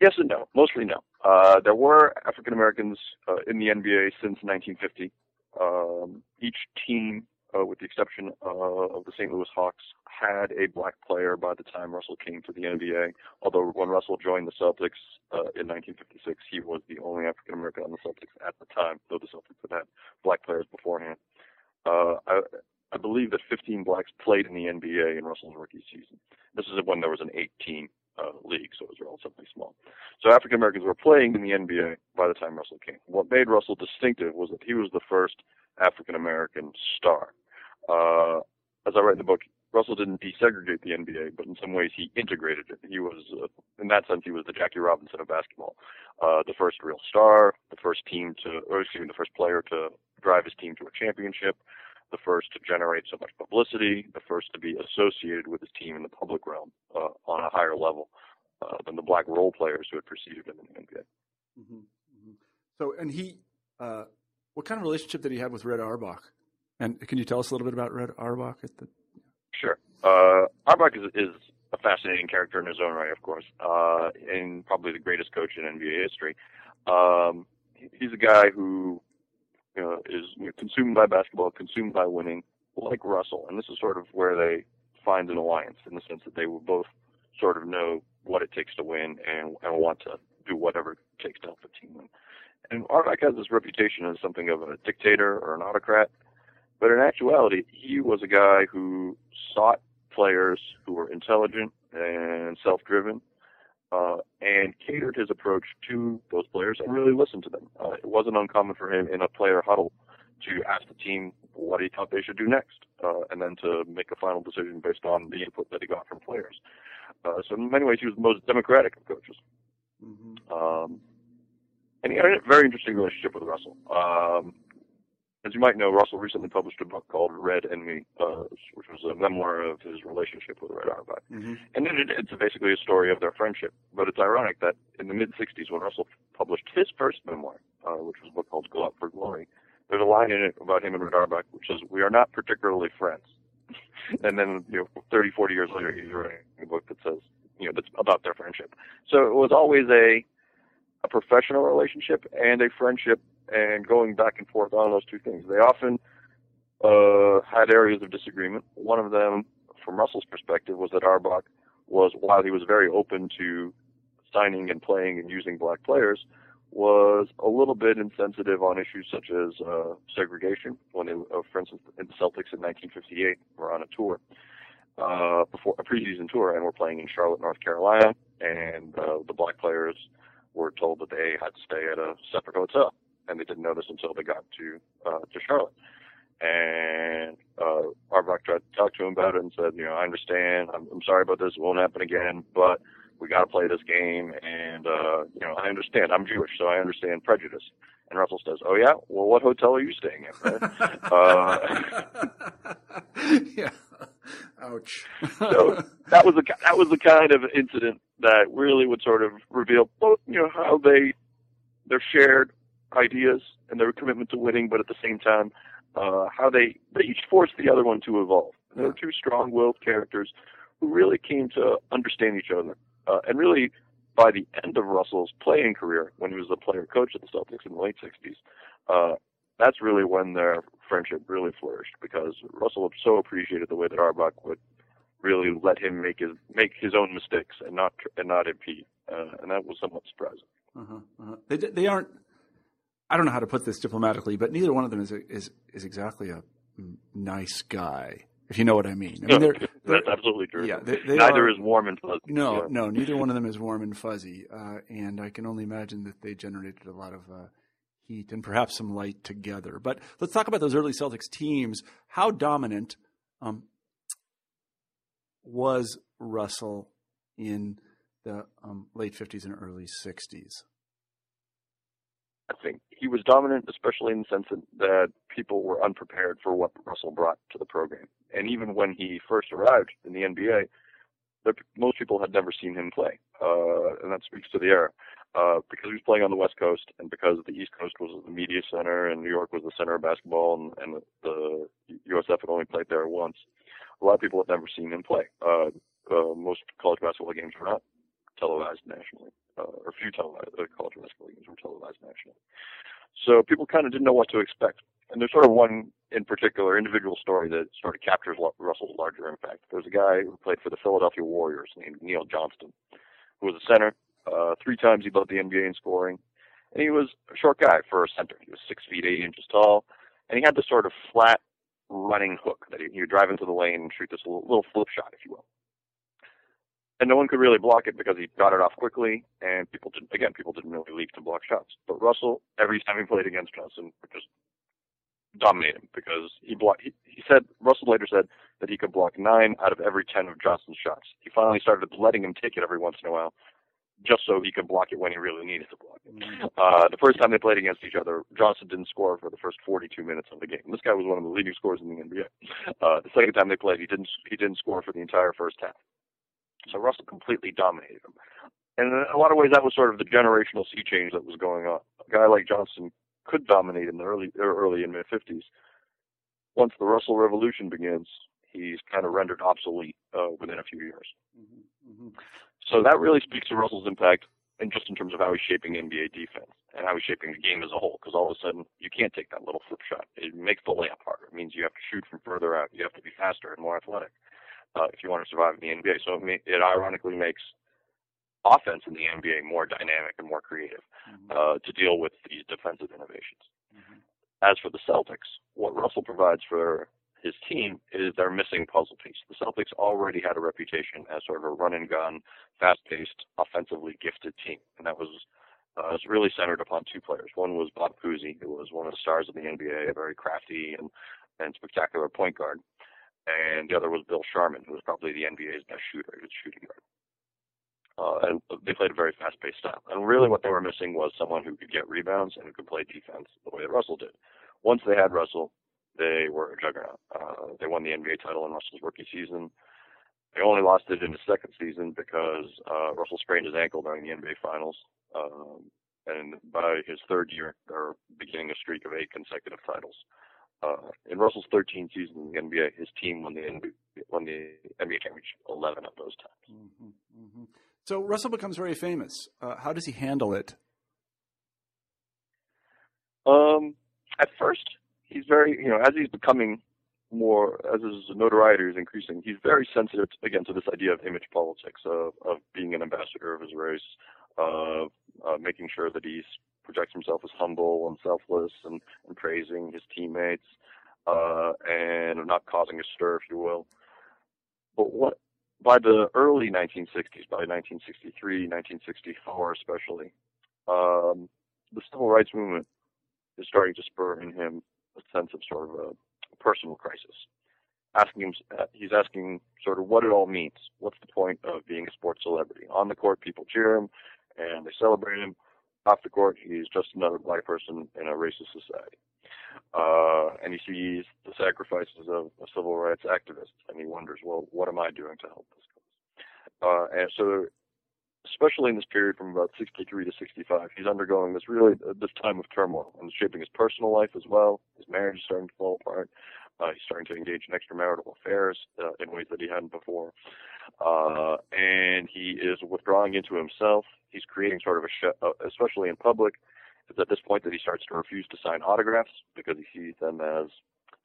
yes and no. Mostly no. Uh, there were African Americans uh, in the NBA since 1950. Um, each team, uh, with the exception of the St. Louis Hawks, had a black player by the time Russell came to the NBA. Although when Russell joined the Celtics uh, in 1956, he was the only African American on the Celtics at the time, though the Celtics had had black players beforehand. Uh, I, I believe that 15 blacks played in the NBA in Russell's rookie season. This is when there was an 18 uh, league, so it was relatively small. So African Americans were playing in the NBA by the time Russell came. What made Russell distinctive was that he was the first African American star. Uh, as I write in the book, Russell didn't desegregate the NBA, but in some ways he integrated it. He was, uh, in that sense, he was the Jackie Robinson of basketball, uh, the first real star, the first team to, or excuse me, the first player to drive his team to a championship, the first to generate so much publicity, the first to be associated with his team in the public realm uh, on a higher level uh, than the black role players who had preceded him in the NBA. Mm-hmm. Mm-hmm. So, and he, uh, what kind of relationship did he have with Red Auerbach? And can you tell us a little bit about Red Auerbach? At the... Sure. Uh, Auerbach is, is a fascinating character in his own right, of course, uh, and probably the greatest coach in NBA history. Um, he's a guy who is you know, consumed by basketball, consumed by winning, like Russell. And this is sort of where they find an alliance in the sense that they will both sort of know what it takes to win and, and want to do whatever it takes to help the team win. And Auerbach has this reputation as something of a dictator or an autocrat, but in actuality, he was a guy who sought players who were intelligent and self-driven uh, and catered his approach to those players and really listened to them. Uh, it wasn't uncommon for him in a player huddle to ask the team what he thought they should do next, uh, and then to make a final decision based on the input that he got from players. Uh, so in many ways, he was the most democratic of coaches. Mm-hmm. Um, and he had a very interesting relationship with Russell. Um, as you might know, Russell recently published a book called Red and Me, uh, which was a memoir of his relationship with Red Auerbach. Mm-hmm. And it, it's basically a story of their friendship. But it's ironic that in the mid 60s, when Russell published his first memoir, uh, which was a book called Go Up for Glory, there's a line in it about him and Red Auerbach, which says, We are not particularly friends. and then, you know, 30, 40 years later, he's writing a book that says, you know, that's about their friendship. So it was always a, a professional relationship and a friendship and going back and forth on those two things. They often uh, had areas of disagreement. One of them, from Russell's perspective, was that Auerbach was, while he was very open to signing and playing and using black players, was a little bit insensitive on issues such as uh, segregation. When they, uh, for instance, in the Celtics in 1958 were on a tour, uh, before a preseason tour, and were playing in Charlotte, North Carolina, and uh, the black players were told that they had to stay at a separate hotel and they didn't know this until they got to uh, to Charlotte. And uh, Auerbach tried to talk to him about it and said, you know, I understand. I'm, I'm sorry about this. It won't happen again, but we got to play this game. And uh, you know, I understand. I'm Jewish, so I understand prejudice. And Russell says, "Oh yeah, well, what hotel are you staying at?" Uh, yeah. Ouch. so that was the that was the kind of incident that really would sort of reveal both, you know, how they their shared ideas and their commitment to winning, but at the same time, uh, how they, they each forced the other one to evolve. They were two strong-willed characters who really came to understand each other. Uh, and really, by the end of Russell's playing career, when he was a player coach at the Celtics in the late 60s, uh, that's really when their friendship really flourished because Russell so appreciated the way that Auerbach would really let him make his make his own mistakes and not and not impede, uh, and that was somewhat surprising. Uh-huh, uh-huh. They they aren't I don't know how to put this diplomatically, but neither one of them is a, is is exactly a nice guy. If you know what I mean. I mean, they're, they're, that's absolutely true. Yeah, they, they neither are, is warm and fuzzy. No, yeah. no, neither one of them is warm and fuzzy. Uh, and I can only imagine that they generated a lot of uh, heat and perhaps some light together. But let's talk about those early Celtics teams. How dominant um, was Russell in the um, late 50s and early 60s? I think he was dominant, especially in the sense that, people were unprepared for what Russell brought to the program. And even when he first arrived in the NBA, most people had never seen him play, uh, and that speaks to the era. Uh, because he was playing on the West Coast, and because the East Coast was the media center, and New York was the center of basketball, and, and the USF had only played there once, a lot of people had never seen him play. Uh, uh, most college basketball games were not televised nationally, uh, or few televised uh, college basketball games were televised nationally. So people kind of didn't know what to expect. And there's sort of one in particular individual story that sort of captures Russell's larger impact. There's a guy who played for the Philadelphia Warriors named Neil Johnston, who was a center. Uh, three times he led the NBA in scoring. And he was a short guy for a center. He was six feet eight inches tall, and he had this sort of flat running hook that you drive into the lane and shoot this little, little flip shot, if you will. And no one could really block it because he got it off quickly, and people didn't, again people didn't really leap to block shots. But Russell, every time he played against Johnson, just dominated him because he blocked. He, he said Russell later said that he could block nine out of every ten of Johnson's shots. He finally started letting him take it every once in a while, just so he could block it when he really needed to block it. Mm-hmm. Uh, the first time they played against each other, Johnson didn't score for the first 42 minutes of the game. This guy was one of the leading scorers in the NBA. Uh, the second time they played, he didn't he didn't score for the entire first half. So Russell completely dominated him. And in a lot of ways, that was sort of the generational sea change that was going on. A guy like Johnson could dominate in the early early and mid 50s. Once the Russell Revolution begins, he's kind of rendered obsolete uh, within a few years. Mm-hmm. Mm-hmm. So that really speaks to Russell's impact, and just in terms of how he's shaping NBA defense and how he's shaping the game as a whole. Because all of a sudden, you can't take that little flip shot. It makes the layup harder. It means you have to shoot from further out. You have to be faster and more athletic uh, if you want to survive in the NBA. So it, may, it ironically makes offense in the NBA more dynamic and more creative mm-hmm. uh, to deal with these defensive innovations. Mm-hmm. As for the Celtics, what Russell provides for his team is their missing puzzle piece. The Celtics already had a reputation as sort of a run and gun, fast paced, offensively gifted team. And that was uh, was really centered upon two players. One was Bob Cousy, who was one of the stars of the NBA, a very crafty and, and spectacular point guard. And the other was Bill Sharman, who was probably the NBA's best shooter. He was shooting guard. Uh, and they played a very fast-paced style. And really, what they were missing was someone who could get rebounds and who could play defense the way that Russell did. Once they had Russell, they were a juggernaut. Uh, they won the NBA title in Russell's rookie season. They only lost it in his second season because uh, Russell sprained his ankle during the NBA Finals. Um, and by his third year, they're beginning a streak of eight consecutive titles. Uh, in Russell's 13 season in the NBA, his team won the NBA, won the NBA championship 11 of those times. Mm-hmm, mm-hmm. So Russell becomes very famous. Uh, how does he handle it? Um, at first, he's very, you know, as he's becoming more, as his notoriety is increasing, he's very sensitive, again, to this idea of image politics, of, of being an ambassador of his race, of uh, making sure that he projects himself as humble and selfless and, and praising his teammates, uh, and not causing a stir, if you will. But what by the early 1960s, by 1963, 1964 especially, um, the civil rights movement is starting to spur in him a sense of sort of a personal crisis. Asking him, uh, he's asking sort of what it all means. What's the point of being a sports celebrity? On the court, people cheer him and they celebrate him. Off the court, he's just another black person in a racist society. Uh, and he sees the sacrifices of, of civil rights activists, and he wonders, well, what am I doing to help this cause? Uh, and so, especially in this period from about 63 to 65, he's undergoing this really uh, this time of turmoil and shaping his personal life as well. His marriage is starting to fall apart. Uh, he's starting to engage in extramarital affairs uh, in ways that he hadn't before. Uh, and he is withdrawing into himself. He's creating sort of a, uh, especially in public, it's at this point that he starts to refuse to sign autographs because he sees them as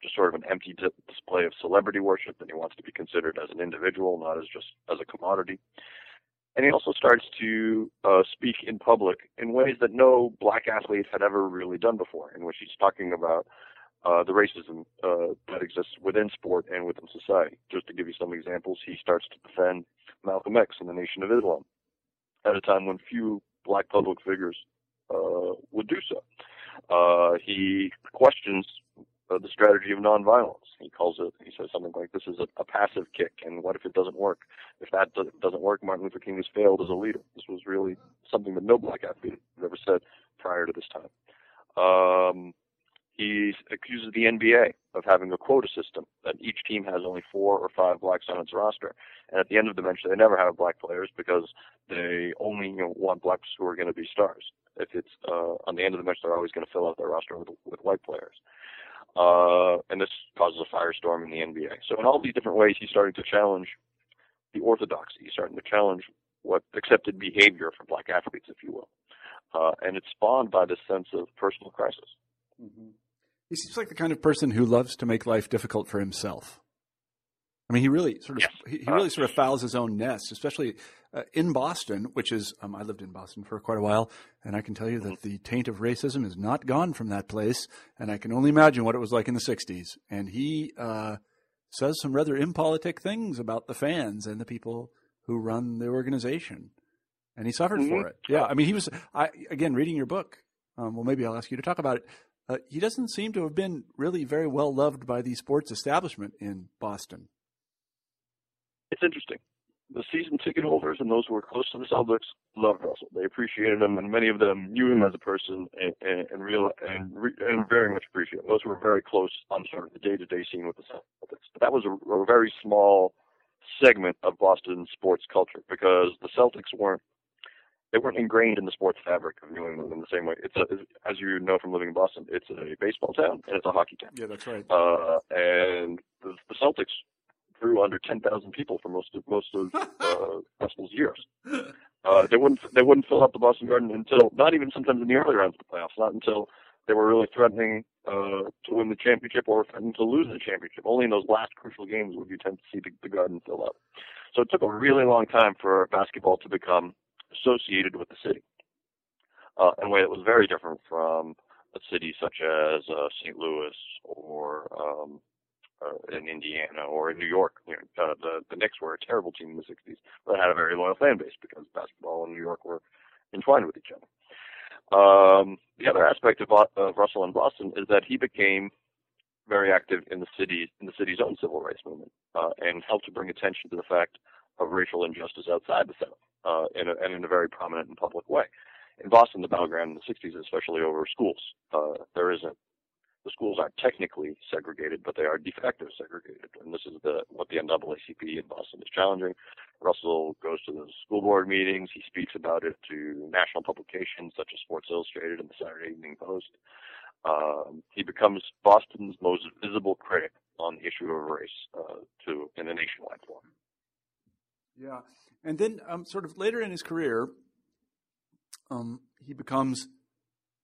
just sort of an empty display of celebrity worship, and he wants to be considered as an individual, not as just as a commodity. And he also starts to uh, speak in public in ways that no black athlete had ever really done before, in which he's talking about uh, the racism uh, that exists within sport and within society. Just to give you some examples, he starts to defend Malcolm X and the Nation of Islam at a time when few black public figures uh, would do so. Uh, he questions uh, the strategy of nonviolence. He calls it, says something like, this is a, a passive kick, and what if it doesn't work? If that do- doesn't work, Martin Luther King has failed as a leader. This was really something that no black athlete had ever said prior to this time. Um, he accuses the NBA of having a quota system that each team has only four or five blacks on its roster, and at the end of the bench they never have black players because they only you know, want blacks who are going to be stars. If it's uh, on the end of the bench, they're always going to fill out their roster with, with white players, uh, and this causes a firestorm in the NBA. So in all these different ways, he's starting to challenge the orthodoxy. He's starting to challenge what accepted behavior for black athletes, if you will, uh, and it's spawned by this sense of personal crisis. Mm-hmm. He seems like the kind of person who loves to make life difficult for himself. I mean, he really sort of he, he, really sort of fouls his own nest, especially uh, in Boston, which is um, I lived in Boston for quite a while, and I can tell you that the taint of racism is not gone from that place, and I can only imagine what it was like in the '60s. And he uh, says some rather impolitic things about the fans and the people who run the organization, and he suffered mm-hmm. for it. Yeah, I mean, he was. I again reading your book. Um, well, maybe I'll ask you to talk about it. Uh, he doesn't seem to have been really very well loved by the sports establishment in Boston. It's interesting the season ticket holders and those who were close to the Celtics loved Russell. They appreciated him, and many of them knew him as a person and, and, and real and, and very much appreciated him. Those who were very close on sort of the day-to-day scene with the Celtics. But that was a, a very small segment of Boston sports culture because the Celtics weren't they weren't ingrained in the sports fabric of New England in the same way. It's a, as you know from living in Boston, it's a baseball town and it's a hockey town. Yeah, that's right. Uh, and the, the Celtics drew under 10,000 people for most of most of uh, Russell's years. Uh, they wouldn't they wouldn't fill up the Boston Garden until not even sometimes in the early rounds of the playoffs, not until they were really threatening uh, to win the championship or threatening to lose the championship. Only in those last crucial games would you tend to see the, the Garden fill up. So it took a really long time for basketball to become associated with the city uh, in a way that was very different from a city such as uh, St. Louis or um, uh, in Indiana or in New York. You know, uh, the the Knicks were a terrible team in the '60s, but had a very loyal fan base because basketball and New York were entwined with each other. Um, the other aspect of, of Russell in Boston is that he became very active in the city in the city's own civil rights movement uh, and helped to bring attention to the fact of racial injustice outside the South uh, in a, and in a very prominent and public way. In Boston, the battleground in the 60s, especially over schools, uh, there isn't the schools aren't technically segregated, but they are de facto segregated. And this is the what the NAACP in Boston is challenging. Russell goes to the school board meetings. He speaks about it to national publications such as Sports Illustrated and the Saturday Evening Post. Um, he becomes Boston's most visible critic on the issue of race uh, to in a nationwide form. Yeah, and then um, sort of later in his career, um, he becomes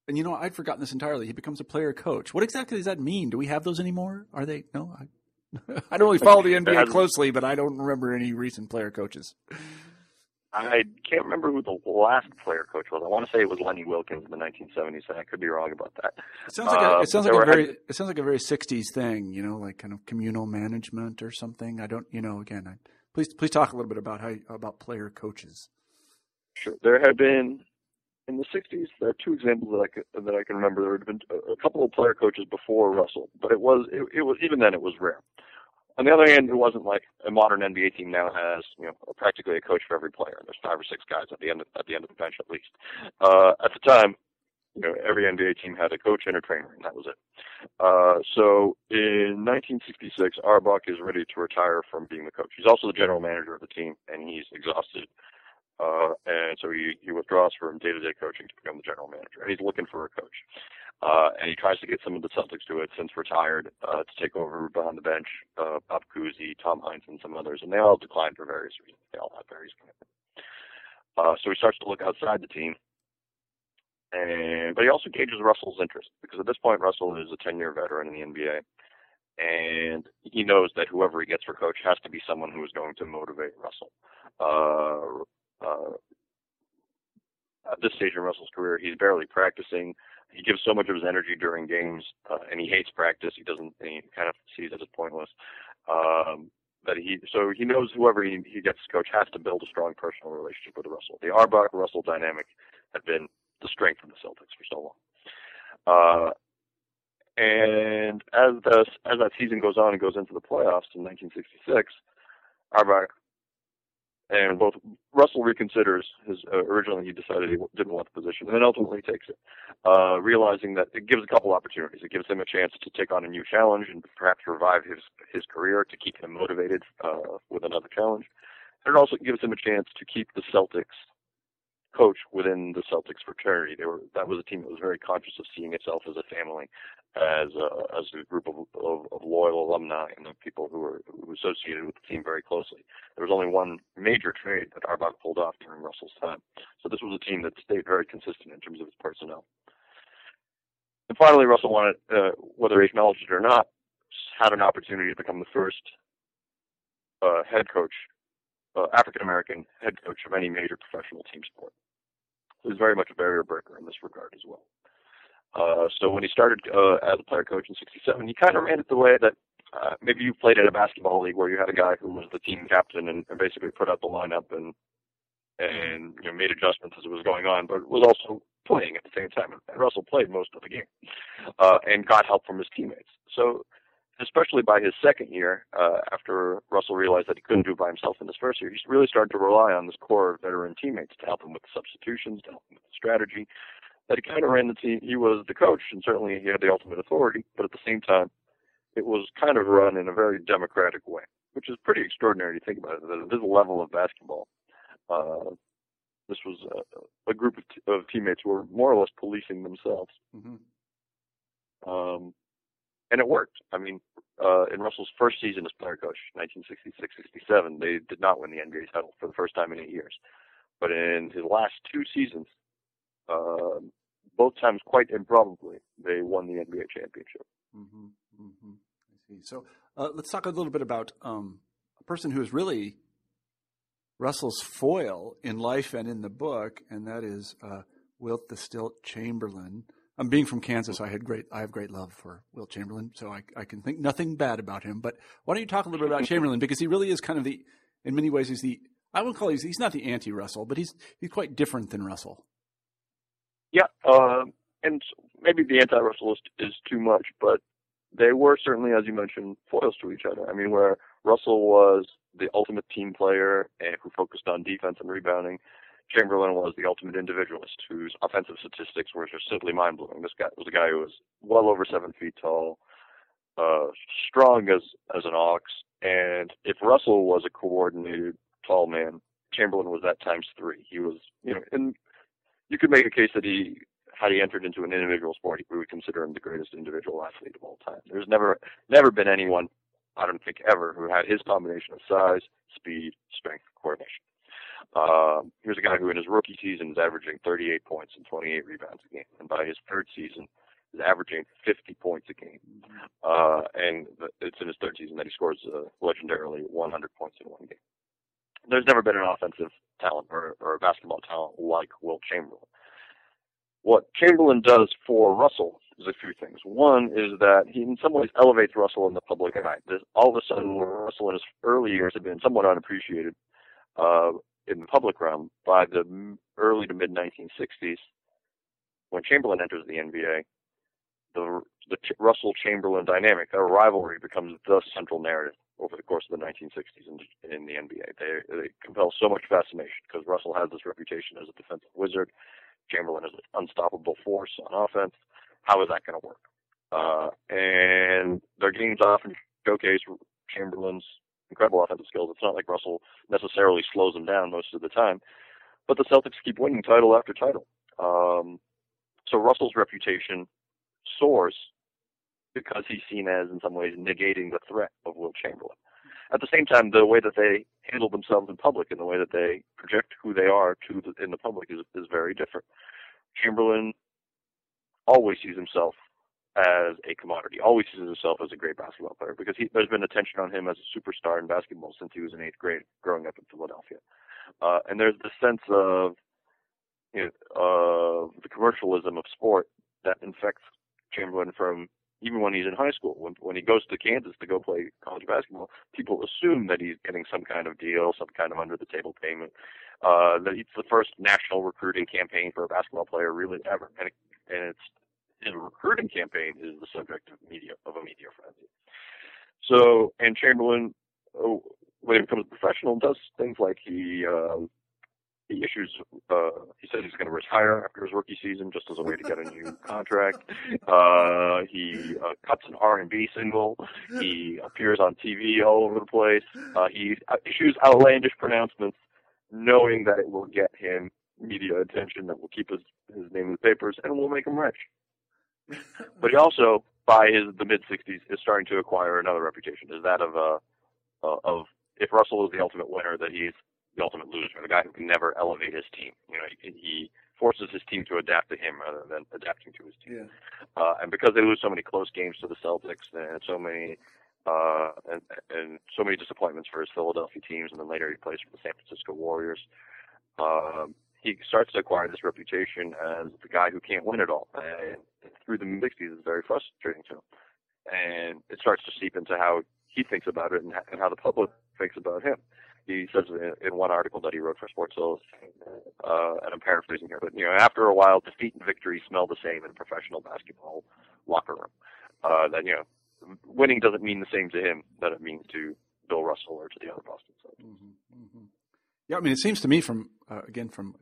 and you know, I'd forgotten this entirely. He becomes a player coach. What exactly does that mean? Do we have those anymore? Are they? No, I, I don't really follow the NBA closely, but I don't remember any recent player coaches. I can't remember who the last player coach was. I want to say it was Lenny Wilkens in the 1970s, and I could be wrong about that. It sounds like a, it sounds uh, like a very it sounds like a very 60s thing, you know, like kind of communal management or something. I don't, you know, again, I, please please talk a little bit about how about player coaches. Sure, there have been in the 60s, there are two examples that I can, that I can remember. There had been a couple of player coaches before Russell, but it was it, it was even then it was rare. On the other hand, it wasn't like a modern NBA team now has you know practically a coach for every player. There's five or six guys at the end of, at the end of the bench at least. Uh, at the time, you know every NBA team had a coach and a trainer, and that was it. Uh, so in 1966, Auerbach is ready to retire from being the coach. He's also the general manager of the team, and he's exhausted uh, and so he, he withdraws from day-to-day coaching to become the general manager. And he's looking for a coach. Uh, and he tries to get some of the Celtics to it since retired uh, to take over behind the bench, uh, Bob Cousy, Tom Heinsohn, and some others. And they all declined for various reasons. They all had various commitments. Uh, so he starts to look outside the team. And, but he also gauges Russell's interest because at this point Russell is a 10-year veteran in the NBA, and he knows that whoever he gets for coach has to be someone who is going to motivate Russell. Uh, uh, at this stage in Russell's career, he's barely practicing. He gives so much of his energy during games, uh, and he hates practice. He doesn't. He kind of sees it as pointless. Um, that he so he knows whoever he, he gets to coach has to build a strong personal relationship with Russell. The Auerbach Russell dynamic had been the strength of the Celtics for so long. Uh, and as the as that season goes on and goes into the playoffs in 1966, Auerbach and both Russell reconsiders his uh, originally he decided he didn't want the position, and then ultimately takes it, uh, realizing that it gives a couple opportunities. It gives him a chance to take on a new challenge and perhaps revive his his career to keep him motivated uh, with another challenge, and it also gives him a chance to keep the Celtics coach within the Celtics fraternity. They were that was a team that was very conscious of seeing itself as a family, as a, as a group of, of, of loyal alumni and the people who were who associated with the team very closely. There was only one major trade that Auerbach pulled off during Russell's time, so this was a team that stayed very consistent in terms of its personnel. And finally, Russell wanted, uh, whether he acknowledged it or not, had an opportunity to become the first uh, head coach uh, African American head coach of any major professional team sport. He was very much a barrier breaker in this regard as well. Uh, so when he started uh, as a player coach in '67, he kind of ran it the way that uh, maybe you played in a basketball league where you had a guy who was the team captain and, and basically put out the lineup and and you know made adjustments as it was going on, but was also playing at the same time. And Russell played most of the game uh, and got help from his teammates. So especially by his second year, uh, after Russell realized that he couldn't do it by himself in his first year, he really started to rely on this core of veteran teammates to help him with the substitutions, to help him with the strategy. That he kind of ran the team. He was the coach, and certainly he had the ultimate authority. But at the same time, it was kind of run in a very democratic way, which is pretty extraordinary to think about it. At this level of basketball, uh, this was a, a group of, t- of, teammates who were more or less policing themselves. Mm-hmm. Um, and it worked. I mean, uh, in Russell's first season as player coach, 1966-67, they did not win the NBA title for the first time in eight years. But in his last two seasons, uh, both times quite improbably, they won the NBA championship. Mm-hmm. Mm-hmm. I see. So uh, let's talk a little bit about um, a person who is really Russell's foil in life and in the book, and that is uh, Wilt the Stilt Chamberlain. I'm being from Kansas. I had great, I have great love for Wilt Chamberlain, so I, I can think nothing bad about him. But why don't you talk a little bit about Chamberlain because he really is kind of the, in many ways, he's the. I wouldn't call he's he's not the anti-Russell, but he's he's quite different than Russell. Yeah, uh, and maybe the anti-Russell is, too much, but they were certainly, as you mentioned, foils to each other. I mean, where Russell was the ultimate team player and who focused on defense and rebounding, Chamberlain was the ultimate individualist whose offensive statistics were just simply mind blowing. This guy was a guy who was well over seven feet tall, uh, strong as as an ox, and if Russell was a coordinated tall man, Chamberlain was that times three. He was, you know, and you could make a case that he had he entered into an individual sport, we would consider him the greatest individual athlete of all time. There's never never been anyone, I don't think ever, who had his combination of size, speed, strength, coordination. Um, here's a guy who in his rookie season is averaging 38 points and 28 rebounds a game, and by his third season is averaging 50 points a game. Uh, and it's in his third season that he scores uh, legendarily 100 points in one game. There's never been an offensive talent or, or a basketball talent like Wilt Chamberlain. What Chamberlain does for Russell is a few things. One is that he in some ways elevates Russell in the public eye. This, all of a sudden, Russell in his early years had been somewhat unappreciated uh, in the public realm by the early to mid 1960s. When Chamberlain enters the NBA, the the Russell Chamberlain dynamic, their rivalry, becomes the central narrative over the course of the 1960s in, in the NBA. They, they compel so much fascination because Russell has this reputation as a defensive wizard. Chamberlain is an unstoppable force on offense. How is that going to work? Uh, and their games often showcase Chamberlain's incredible offensive skills. It's not like Russell necessarily slows them down most of the time, but the Celtics keep winning title after title. Um, so Russell's reputation soars because he's seen as, in some ways, negating the threat of Wilt Chamberlain. At the same time, the way that they handle themselves in public and the way that they project who they are to the, in the public is is very different. Chamberlain always sees himself as a commodity, always sees himself as a great basketball player because he, there's been attention on him as a superstar in basketball since he was in eighth grade growing up in Philadelphia. Uh, and there's the sense of you know, the commercialism of sport that infects Chamberlain from even when he's in high school, when when he goes to Kansas to go play college basketball, people assume that he's getting some kind of deal, some kind of under the table payment. Uh, that it's the first national recruiting campaign for a basketball player really ever, and it, and it's his recruiting campaign is the subject of media of a media frenzy. So, and Chamberlain, oh, when he becomes a professional, does things like he um, he issues, uh, he says he's going to retire after his rookie season just as a way to get a new contract. Uh, he uh, cuts an R&B single. He appears on TV all over the place. Uh, he issues outlandish pronouncements knowing that it will get him media attention that will keep his, his name in the papers and will make him rich. But he also, by his the mid 60s, is starting to acquire another reputation, is that of uh, uh, of if Russell is the ultimate winner, that he's the ultimate loser, the guy who can never elevate his team. You know, he, he forces his team to adapt to him rather than adapting to his team. Yeah. Uh, and because they lose so many close games to the Celtics and so many uh, and, and so many disappointments for his Philadelphia teams, and then later he plays for the San Francisco Warriors. Um, he starts to acquire this reputation as the guy who can't win it all, and through the mid 60s, it's very frustrating to him. And it starts to seep into how he thinks about it and, and how the public thinks about him. He says in, one article that he wrote for Sports Illustrated, uh, and I'm paraphrasing here, but you know, after a while, defeat and victory smell the same in professional basketball locker room. Uh, that you know, winning doesn't mean the same to him that it means to Bill Russell or to the other Boston Celtics. Mm-hmm, mm-hmm. Yeah, I mean, it seems to me from uh, again from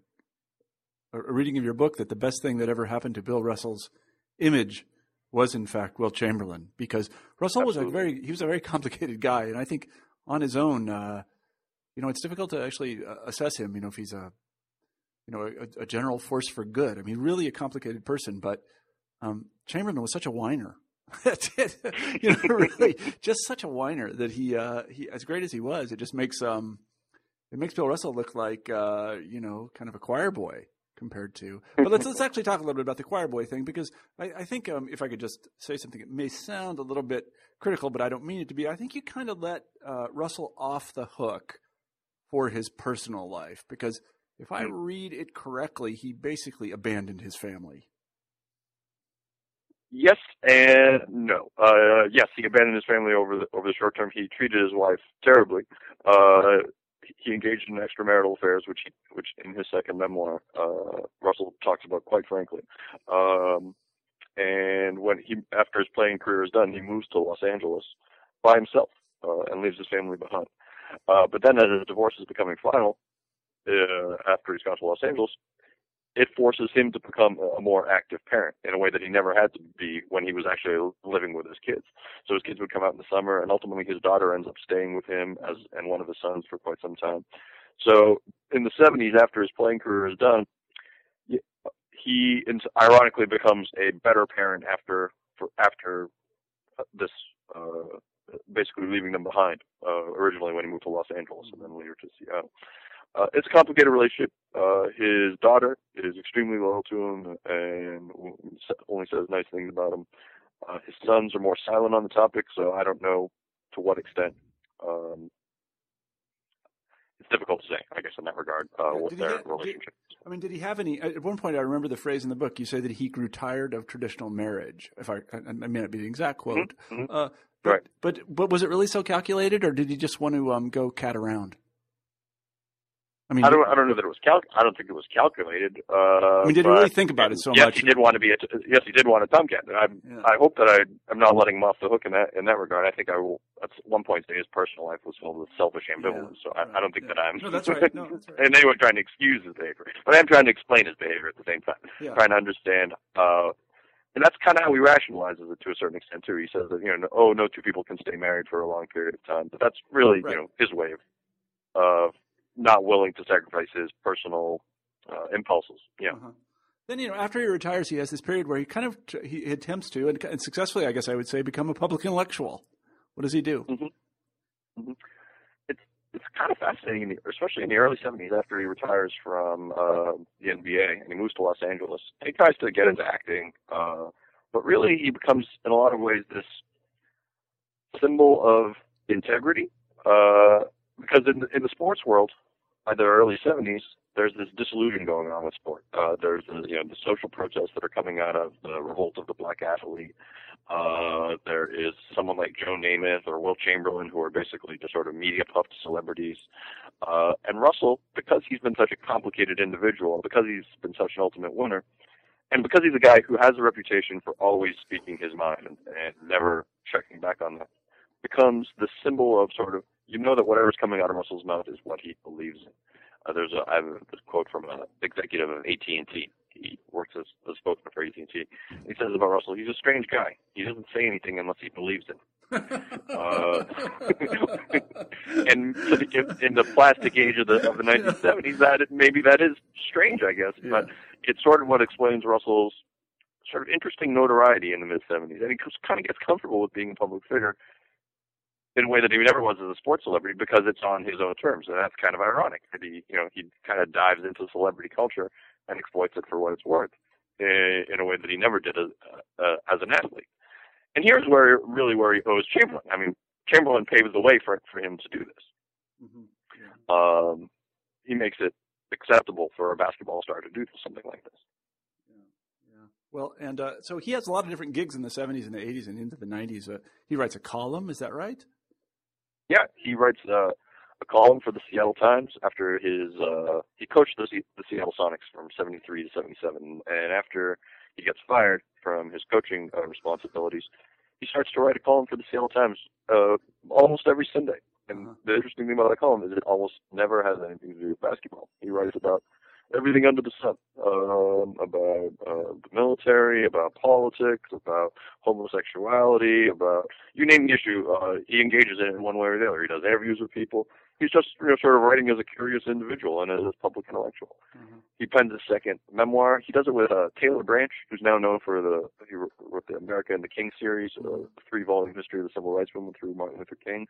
a reading of your book that the best thing that ever happened to Bill Russell's image was in fact Wilt Chamberlain because Russell Absolutely. was a very he was a very complicated guy and I think on his own uh, you know it's difficult to actually uh, assess him you know if he's a you know a, a, general force for good I mean really a complicated person but um, Chamberlain was such a whiner you know, really, just such a whiner that he, uh, he, as great as he was, it just makes, um, it makes Bill Russell look like, uh, you know, kind of a choir boy compared to. But let's let's actually talk a little bit about the choir boy thing because I, I think um, if I could just say something, it may sound a little bit critical, but I don't mean it to be. I think you kind of let uh, Russell off the hook for his personal life because if I hmm. read it correctly, he basically abandoned his family. Yes and no. Uh, yes, he abandoned his family over the over the short term. He treated his wife terribly. Uh, he engaged in extramarital affairs, which he, which in his second memoir, uh, Russell talks about quite frankly. Um, and when he, after his playing career is done, he moves to Los Angeles by himself uh, and leaves his family behind. Uh, but then, as his divorce is becoming final, uh, after he's gone to Los Angeles, it forces him to become a more active parent in a way that he never had to be when he was actually living with his kids. So his kids would come out in the summer, and ultimately his daughter ends up staying with him as and one of his sons for quite some time. So in the 70s, after his playing career is done, he ironically becomes a better parent after for, after uh, this uh, basically leaving them behind. Uh, originally when he moved to Los Angeles and then later to Seattle. Uh, it's a complicated relationship. Uh, his daughter is extremely loyal to him and only says nice things about him. Uh, his sons are more silent on the topic, so I don't know to what extent. Um, it's difficult to say, I guess, in that regard, uh, what their get, relationship. Did, I mean, did he have any? At one point, I remember the phrase in the book. You say that he grew tired of traditional marriage. If I, I, may not be the exact quote, mm-hmm. mm-hmm. Uh, but, right. but but was it really so calculated, or did he just want to um, go cat around? I mean, I don't, I don't know that it was cal. I don't think it was calculated. Uh, I mean, did he really think about it so yes, much? Yes, he did want to be a. Yes, he did want a tomcat. I, yeah. I hope that I, I'm not letting him off the hook in that in that regard. I think I will. At one point, say his personal life was filled with selfish ambivalence. Yeah. So I, I don't think yeah. that I'm. No, that's right. No, that's right. and anyone trying to excuse his behavior, but I'm trying to explain his behavior at the same time. Trying to understand. Uh, and that's kind of how he rationalizes it to a certain extent too. He says that you know, oh, no two people can stay married for a long period of time, but that's really right. you know his way of of not willing to sacrifice his personal uh, impulses. Yeah. Uh-huh. Then you know, after he retires, he has this period where he kind of he attempts to, and, and successfully, I guess I would say, become a public intellectual. What does he do? Mm-hmm. Mm-hmm. It's kind of fascinating, especially in the early '70s, after he retires from uh, the NBA and he moves to Los Angeles. He tries to get into acting, uh, but really, he becomes, in a lot of ways, this symbol of integrity. Uh, because in in the sports world, by the early 70s, there's this disillusion going on with sport. Uh, there's the, you know the social protests that are coming out of the revolt of the black athlete. Uh, there is someone like Joe Namath or Wilt Chamberlain who are basically just sort of media puffed celebrities. Uh, and Russell, because he's been such a complicated individual, because he's been such an ultimate winner, and because he's a guy who has a reputation for always speaking his mind and, and never checking back on that, becomes the symbol of sort of you know that whatever's coming out of Russell's mouth is what he believes in. Uh, there's a I have a quote from an executive of AT&T. He works as a spokesman for AT&T. He says about Russell, he's a strange guy. He doesn't say anything unless he believes it. uh, and in the plastic age of the of the 1970s, that maybe that is strange, I guess. Yeah. But it's sort of what explains Russell's sort of interesting notoriety in the mid 70s, and he kind of gets comfortable with being a public figure in a way that he never was as a sports celebrity because it's on his own terms, and that's kind of ironic that he, you know, he kind of dives into celebrity culture and exploits it for what it's worth in, in a way that he never did as, uh, as an athlete. And here's where really where he owes Chamberlain. I mean, Chamberlain paves the way for for him to do this. Mm-hmm. Yeah. Um, he makes it acceptable for a basketball star to do something like this. Well, and uh, so he has a lot of different gigs in the 70s and the 80s and into the 90s. Uh, he writes a column, is that right? Yeah, he writes uh, a column for the Seattle Times after his uh, he coached the, the Seattle Sonics from 73 to 77, and after he gets fired from his coaching uh, responsibilities, he starts to write a column for the Seattle Times uh, almost every Sunday. And Uh-huh. the interesting thing about that column is it almost never has anything to do with basketball. He writes about everything under the sun, um, about uh, the military, about politics, about homosexuality, about you name the issue. Uh, he engages in it in one way or the other. He does interviews with people. He's just you know, sort of writing as a curious individual and as a public intellectual. He pens his second memoir. He does it with uh, Taylor Branch, who's now known for the he wrote the America and the King series, a three-volume history of the civil rights movement through Martin Luther King.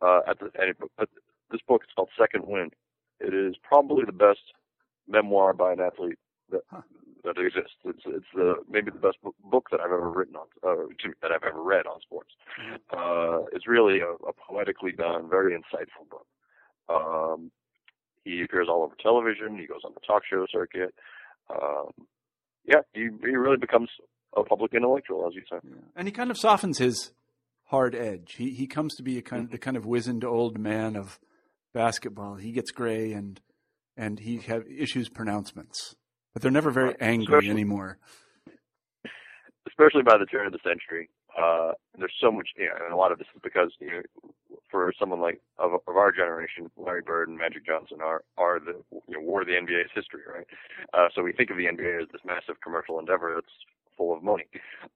Uh, at the and it, at this book is called Second Wind. It is probably the best memoir by an athlete that Huh. that exists. It's it's the maybe the best book, book that I've ever written on uh, to, that I've ever read on sports. Uh, it's really a, a poetically done, very insightful book. Um, he appears all over television. He goes on the talk show circuit. Um, yeah, he he really becomes a public intellectual, as you say. Yeah. And he kind of softens his hard edge. He he comes to be a kind the kind of wizened old man of basketball. He gets gray and and he have issues pronouncements, but they're never very angry Especially- anymore. especially by the turn of the century. Uh, there's so much, you know, and a lot of this is because, you know, for someone like of, of our generation, Larry Bird and Magic Johnson are are the you know were the NBA's history, right? Uh, so we think of the NBA as this massive commercial endeavor that's full of money,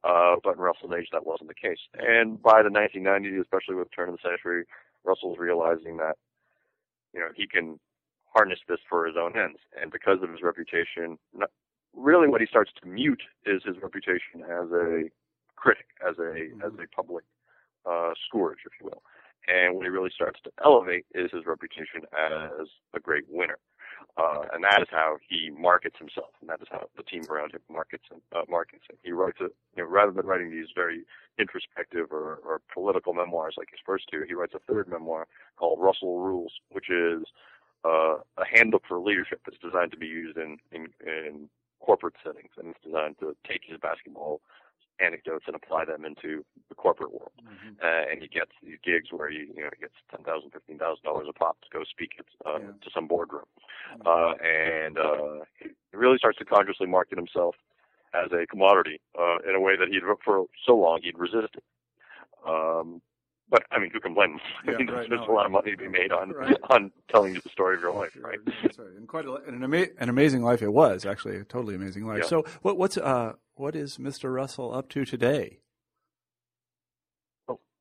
uh, but in Russell's age that wasn't the case. And by the 1990s, especially with the turn of the century, Russell's realizing that you know he can harness this for his own ends, and because of his reputation, really what he starts to mute is his reputation as a critic, as a as a public uh, scourge, if you will. And what he really starts to elevate is his reputation as a great winner. Uh, and that is how he markets himself, and that is how the team around him markets him. Uh, markets him. He writes it, you know, rather than writing these very introspective or, or political memoirs like his first two. He writes a third memoir called Russell Rules, which is uh, a handbook for leadership that's designed to be used in, in, in corporate settings, and it's designed to take his basketball anecdotes and apply them into the corporate world. Uh, and he gets these gigs where he, you know, he gets ten thousand, fifteen thousand dollars a pop to go speak at, uh, Yeah. to some boardroom, uh, and uh, he really starts to consciously market himself as a commodity uh, in a way that he'd for so long he'd resisted. Um, but I mean, who can blame him? Yeah, I mean, right, there's no, a lot of money to be made on Right. on telling you the story of your life, right? That's right. And quite a, an, ama- an amazing life it was actually a totally amazing life. Yeah. So what what's uh what is Mr. Russell up to today?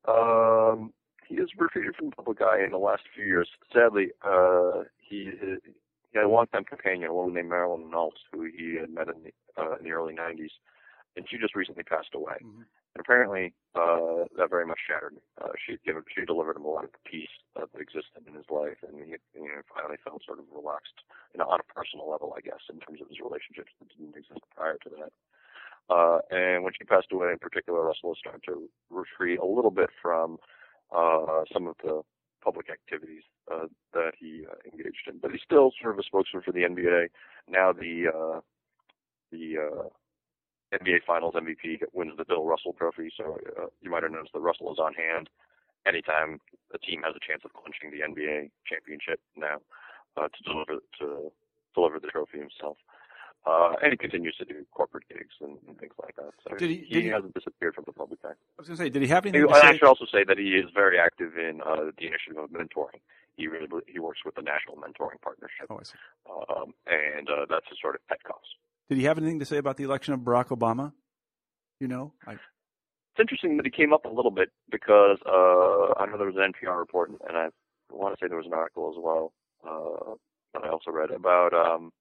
Um, he has retreated from the public eye in the last few years. Sadly, uh, he, he had a longtime companion, a woman named Marilyn Knowles, who he had met in the, uh, in the early 90s, and she just recently passed away. Mhm. And apparently, uh, that very much shattered. Uh, she given, she delivered him a lot of peace that existed in his life, and he you know, finally felt sort of relaxed, you know, on a personal level, I guess, in terms of his relationships that didn't exist prior to that. Uh, and when she passed away, in particular, Russell started to retreat a little bit from uh, some of the public activities uh, that he uh, engaged in. But he's still sort of a spokesman for the NBA. Now the uh, the uh, NBA Finals MVP wins the Bill Russell Trophy, so uh, you might have noticed that Russell is on hand anytime a team has a chance of clinching the NBA championship now uh, to deliver to deliver the trophy himself. Uh, and he continues to do corporate gigs and, and things like that. So Did he- did he- hasn't disappeared from the public eye. I was going to say, did he have anything to I say? should also say that he is very active in uh, the initiative of mentoring. He really he works with the National Mentoring Partnership, Oh, um, and uh, that's his sort of pet cause. Did he have anything to say about the election of Barack Obama? You know, I, It's interesting that he came up a little bit because uh, I know there was an NPR report, and I want to say there was an article as well uh, that I also read about um,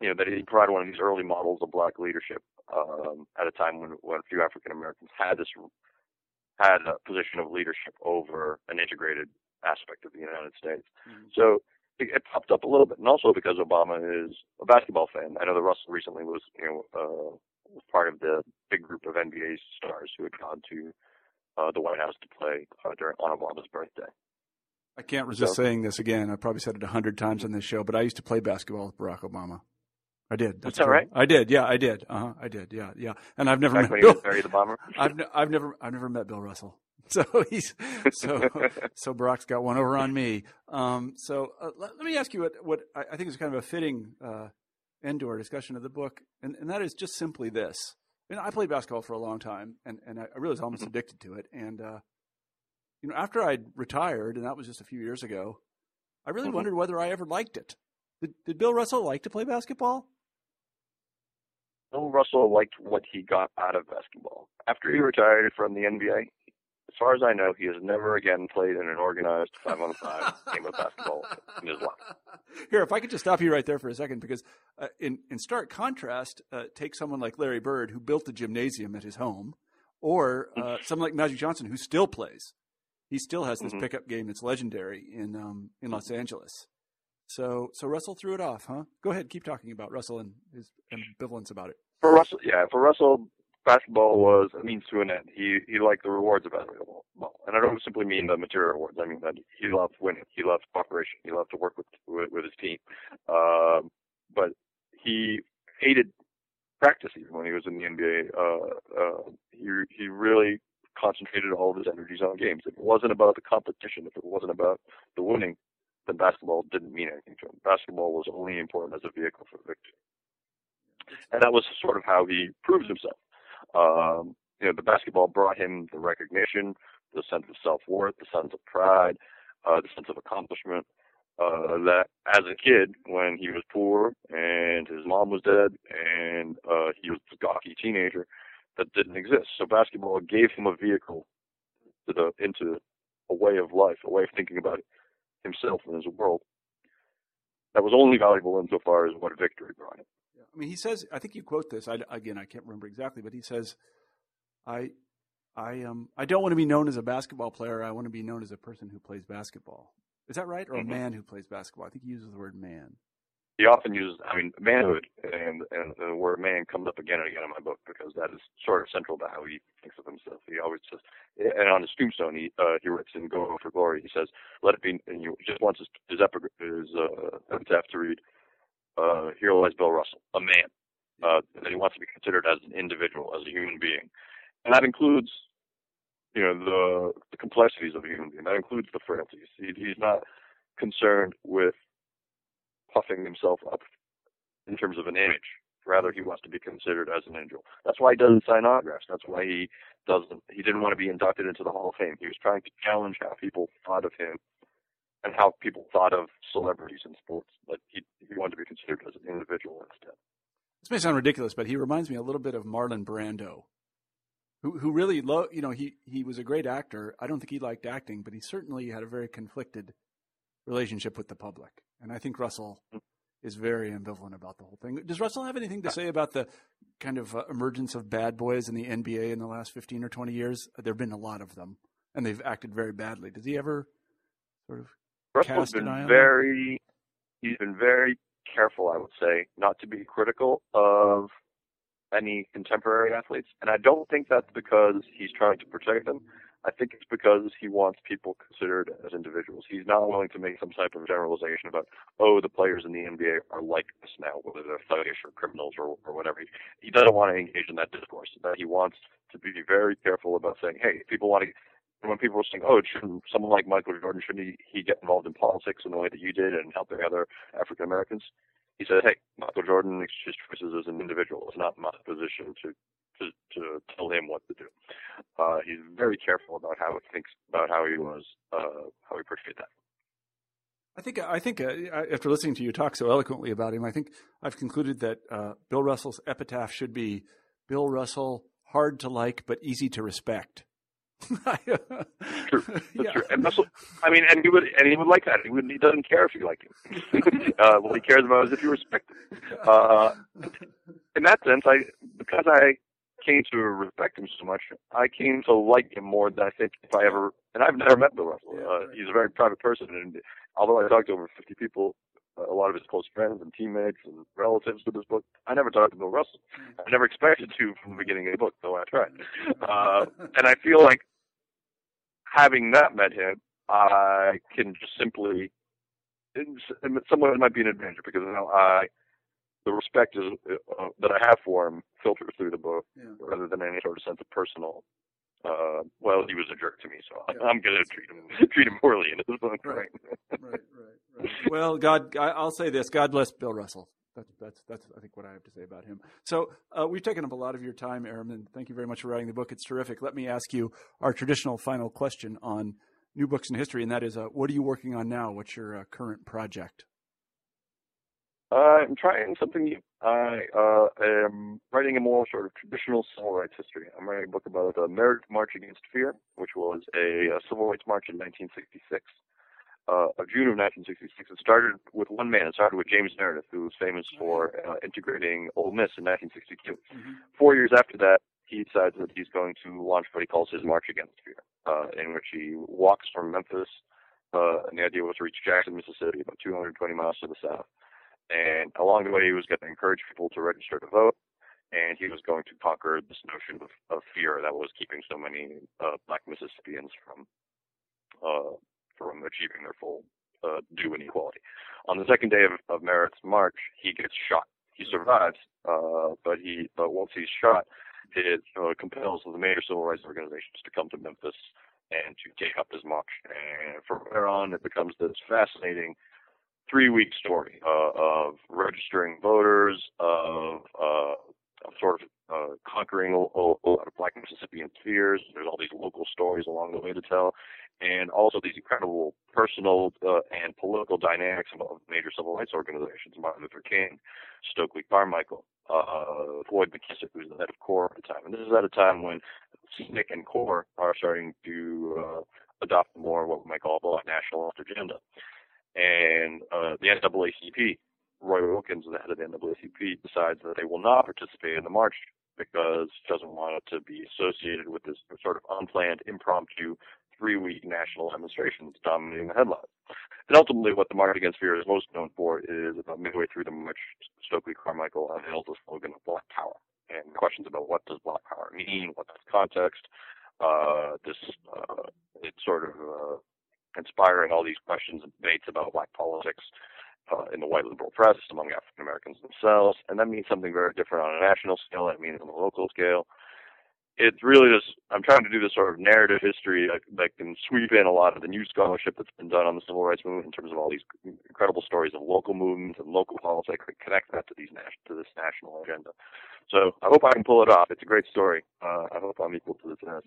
you know that he provided one of these early models of black leadership um, at a time when when few African Americans had this had a position of leadership over an integrated aspect of the United States. So it, popped up a little bit, and also because Obama is a basketball fan. I know that Russell recently was, you know, uh, was part of the big group of NBA stars who had gone to uh, the White House to play uh, during on Obama's birthday. I can't resist So- saying this again. I probably said it a hundred times on this show, but I used to play basketball with Barack Obama. I did. That's that true. I did. Yeah, I did. Uh huh. I did. Yeah, yeah. And I've never Back met Bill. Barry the Bomber. I've ne- I've never I've never met Bill Russell. So he's so so Barack's got one over on me. Um, so uh, let, let me ask you what what I, I think is kind of a fitting uh, end to our discussion of the book, and, and that is just simply this. You know, I played basketball for a long time, and, and I I really was almost Mhm. addicted to it. And uh, you know, after I'd retired, and that was just a few years ago, I really Mhm. wondered whether I ever liked it. Did, did Bill Russell like to play basketball? Bill Russell liked what he got out of basketball. After he retired from the NBA, far as I know, he has never again played in an organized five-on-five game of basketball in his life. Here, if I could just stop you right there for a second, because uh, in in stark contrast, uh, take someone like Larry Bird who built a gymnasium at his home, or uh, someone like Magic Johnson who still plays. He still has this Mhm. pickup game that's legendary in um, in Los Angeles. So so Russell threw it off, huh? Go ahead, keep talking about Russell and his ambivalence about it. For Russell, yeah, for Russell, basketball was a means to an end. He he liked the rewards of basketball, and I don't simply mean the material rewards. I mean that he loved winning. He loved cooperation. He loved to work with with, with his team. Um, but he hated practice even when he was in the NBA. Uh, uh, he he really concentrated all of his energies on games. If it wasn't about the competition, if it wasn't about the winning, then basketball didn't mean anything to him. Basketball was only important as a vehicle for victory. And that was sort of how he proved himself. Um, you know, the basketball brought him the recognition, the sense of self-worth, the sense of pride, uh, the sense of accomplishment. Uh, that as a kid, when he was poor and his mom was dead and uh, he was a gawky teenager, that didn't exist. So basketball gave him a vehicle to the into a way of life, a way of thinking about himself and his world. That was only valuable insofar as what victory brought him. Yeah. I mean, he says. I think you quote this. I, again, I can't remember exactly, but he says, "I, I, um, I don't want to be known as a basketball player. I want to be known as a person who plays basketball." Is that right, or Mhm. a man who plays basketball? I think he uses the word man. he often uses, I mean, manhood, and, and the word man comes up again and again in my book because that is sort of central to how he thinks of himself. He always says, and on his tombstone, he uh, he writes in "Go for Glory." He says, "Let it be." And he just wants his his, his uh, epitaph to read, uh, "Here lies Bill Russell, a man." Uh, that he wants to be considered as an individual, as a human being, and that includes, you know, the the complexities of a human being. That includes the frailties. He, he's not concerned with puffing himself up in terms of an image. Rather, he wants to be considered as an angel. That's why he doesn't sign autographs. That's why he doesn't. He didn't want to be inducted into the Hall of Fame. He was trying to challenge how people thought of him and how people thought of celebrities in sports. But he he wanted to be considered as an individual instead. This may sound ridiculous, but he reminds me a little bit of Marlon Brando, who who really lo- you know he he was a great actor. I don't think he liked acting, but he certainly had a very conflicted relationship with the public. And I think Russell is very ambivalent about the whole thing. Does Russell have anything to say about the kind of uh, emergence of bad boys in the NBA in the last 15 or 20 years? There've been a lot of them and they've acted very badly. Does he ever sort of Russell's been very, he's been very careful, I would say, not to be critical of any contemporary athletes. And I don't think that's because he's trying to protect them. I think it's because he wants people considered as individuals. He's not willing to make some type of generalization about, oh, the players in the NBA are like this now, whether they're thuggish or criminals or, or whatever. He, he doesn't want to engage in that discourse. That he wants to be very careful about saying, hey, if people want to when people were saying, "Oh, shouldn't someone like Michael Jordan shouldn't he, he get involved in politics in the way that you did and help the other African Americans?" He said, "Hey, Michael Jordan makes his choices as an individual. It's not my position to to to tell him what to do." Uh, he's very careful about how he thinks about how he was uh, how he portrayed that. I think I think uh, after listening to you talk so eloquently about him, I think I've concluded that uh, Bill Russell's epitaph should be Bill Russell, hard to like but easy to respect. True. That's yeah. true. And Russell, I mean, and he would and he would like that. He would he doesn't care if you like him. uh, what he cares about is if you respect him. Uh, in that sense, I because I came to respect him so much, I came to like him more than I think if I ever. And I've never met Bill Russell. Uh, he's a very private person, and although I talked to over 50 people, a lot of his close friends and teammates and relatives with this book, I never talked to Bill Russell. I never expected to from the beginning of the book, though I tried. Uh, and I feel like having not met him, I can just simply, somewhat it might be an advantage because know I, the respect is uh, that I have for him filters through the book yeah. rather than any sort of sense of personal. Uh, well, he was a jerk to me, so yeah. I'm going to treat him treat him poorly in this book. Right, right, right, right. Well, God, I'll say this: God bless Bill Russell. That's that's that's I think what I have to say about him. So uh, we've taken up a lot of your time, Aram, and thank you very much for writing the book. It's terrific. Let me ask you our traditional final question on new books in history, and that is, uh, what are you working on now? What's your uh, current project? I'm trying something new. I uh, am writing a more sort of traditional civil rights history. I'm writing a book about the Meredith March Against Fear, which was a, a civil rights march in 1966 uh, of June of 1966. It started with one man. It started with James Meredith, who was famous for uh, integrating Ole Miss in 1962. Mm-hmm. Four years after that, he decides that he's going to launch what he calls his March Against Fear, uh, in which he walks from Memphis, uh, and the idea was to reach Jackson, Mississippi, about 220 miles to the south. And along the way, he was going to encourage people to register to vote, and he was going to conquer this notion of, of fear that was keeping so many uh, black Mississippians from uh, from achieving their full uh, due and equality. On the second day of, of Meredith's march, he gets shot. He survives, uh, but he but once he's shot, it uh, compels the major civil rights organizations to come to Memphis and to take up his march. And from there on, it becomes this fascinating three-week story uh, of registering voters, of, uh, sort of uh, conquering a, a, lot of black Mississippian fears. There's all these local stories along the way to tell, and also these incredible personal uh, and political dynamics of major civil rights organizations, Martin Luther King, Stokely Carmichael, uh, Floyd McKissick, who's the head of CORE at the time. And this is at a time when SNCC and CORE are starting to uh, adopt more what we might call a black nationalist agenda. And uh, the NAACP, Roy Wilkins, the head of the NAACP, decides that they will not participate in the march because he doesn't want it to be associated with this sort of unplanned, impromptu three-week national demonstrations dominating the headlines. And ultimately, what the March Against Fear is most known for is about midway through the march, Stokely Carmichael unveils the slogan of Black Power and questions about what does Black Power mean, what's the context. Uh, this uh, it's sort of uh, inspiring all these questions and debates about black politics uh, in the white liberal press among African Americans themselves, and that means something very different on a national scale. That means on a local scale it's really just I'm trying to do this sort of narrative history that, that can sweep in a lot of the new scholarship that's been done on the civil rights movement in terms of all these incredible stories of local movements and local politics and connect that to these to this national agenda. So I hope I can pull it off. It's a great story. Uh, I hope I'm equal to the task.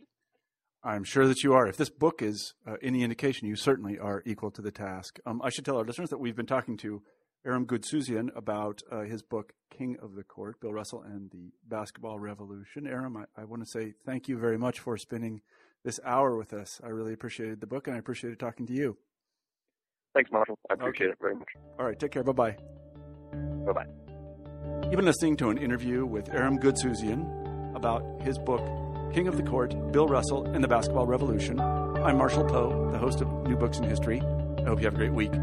I'm sure that you are. If this book is uh, any indication, you certainly are equal to the task. Um, I should tell our listeners that we've been talking to Aram Goudsouzian about uh, his book King of the Court, Bill Russell and the Basketball Revolution. Aram, I, I want to say thank you very much for spending this hour with us. I really appreciated the book and I appreciated talking to you. Thanks, Marshall. I appreciate okay. it very much. All right, take care. Bye bye. Bye bye. You've been listening to an interview with Aram Goudsouzian about his book King of the Court, Bill Russell and the Basketball Revolution. I'm Marshall Poe, the host of New Books in History. I hope you have a great week.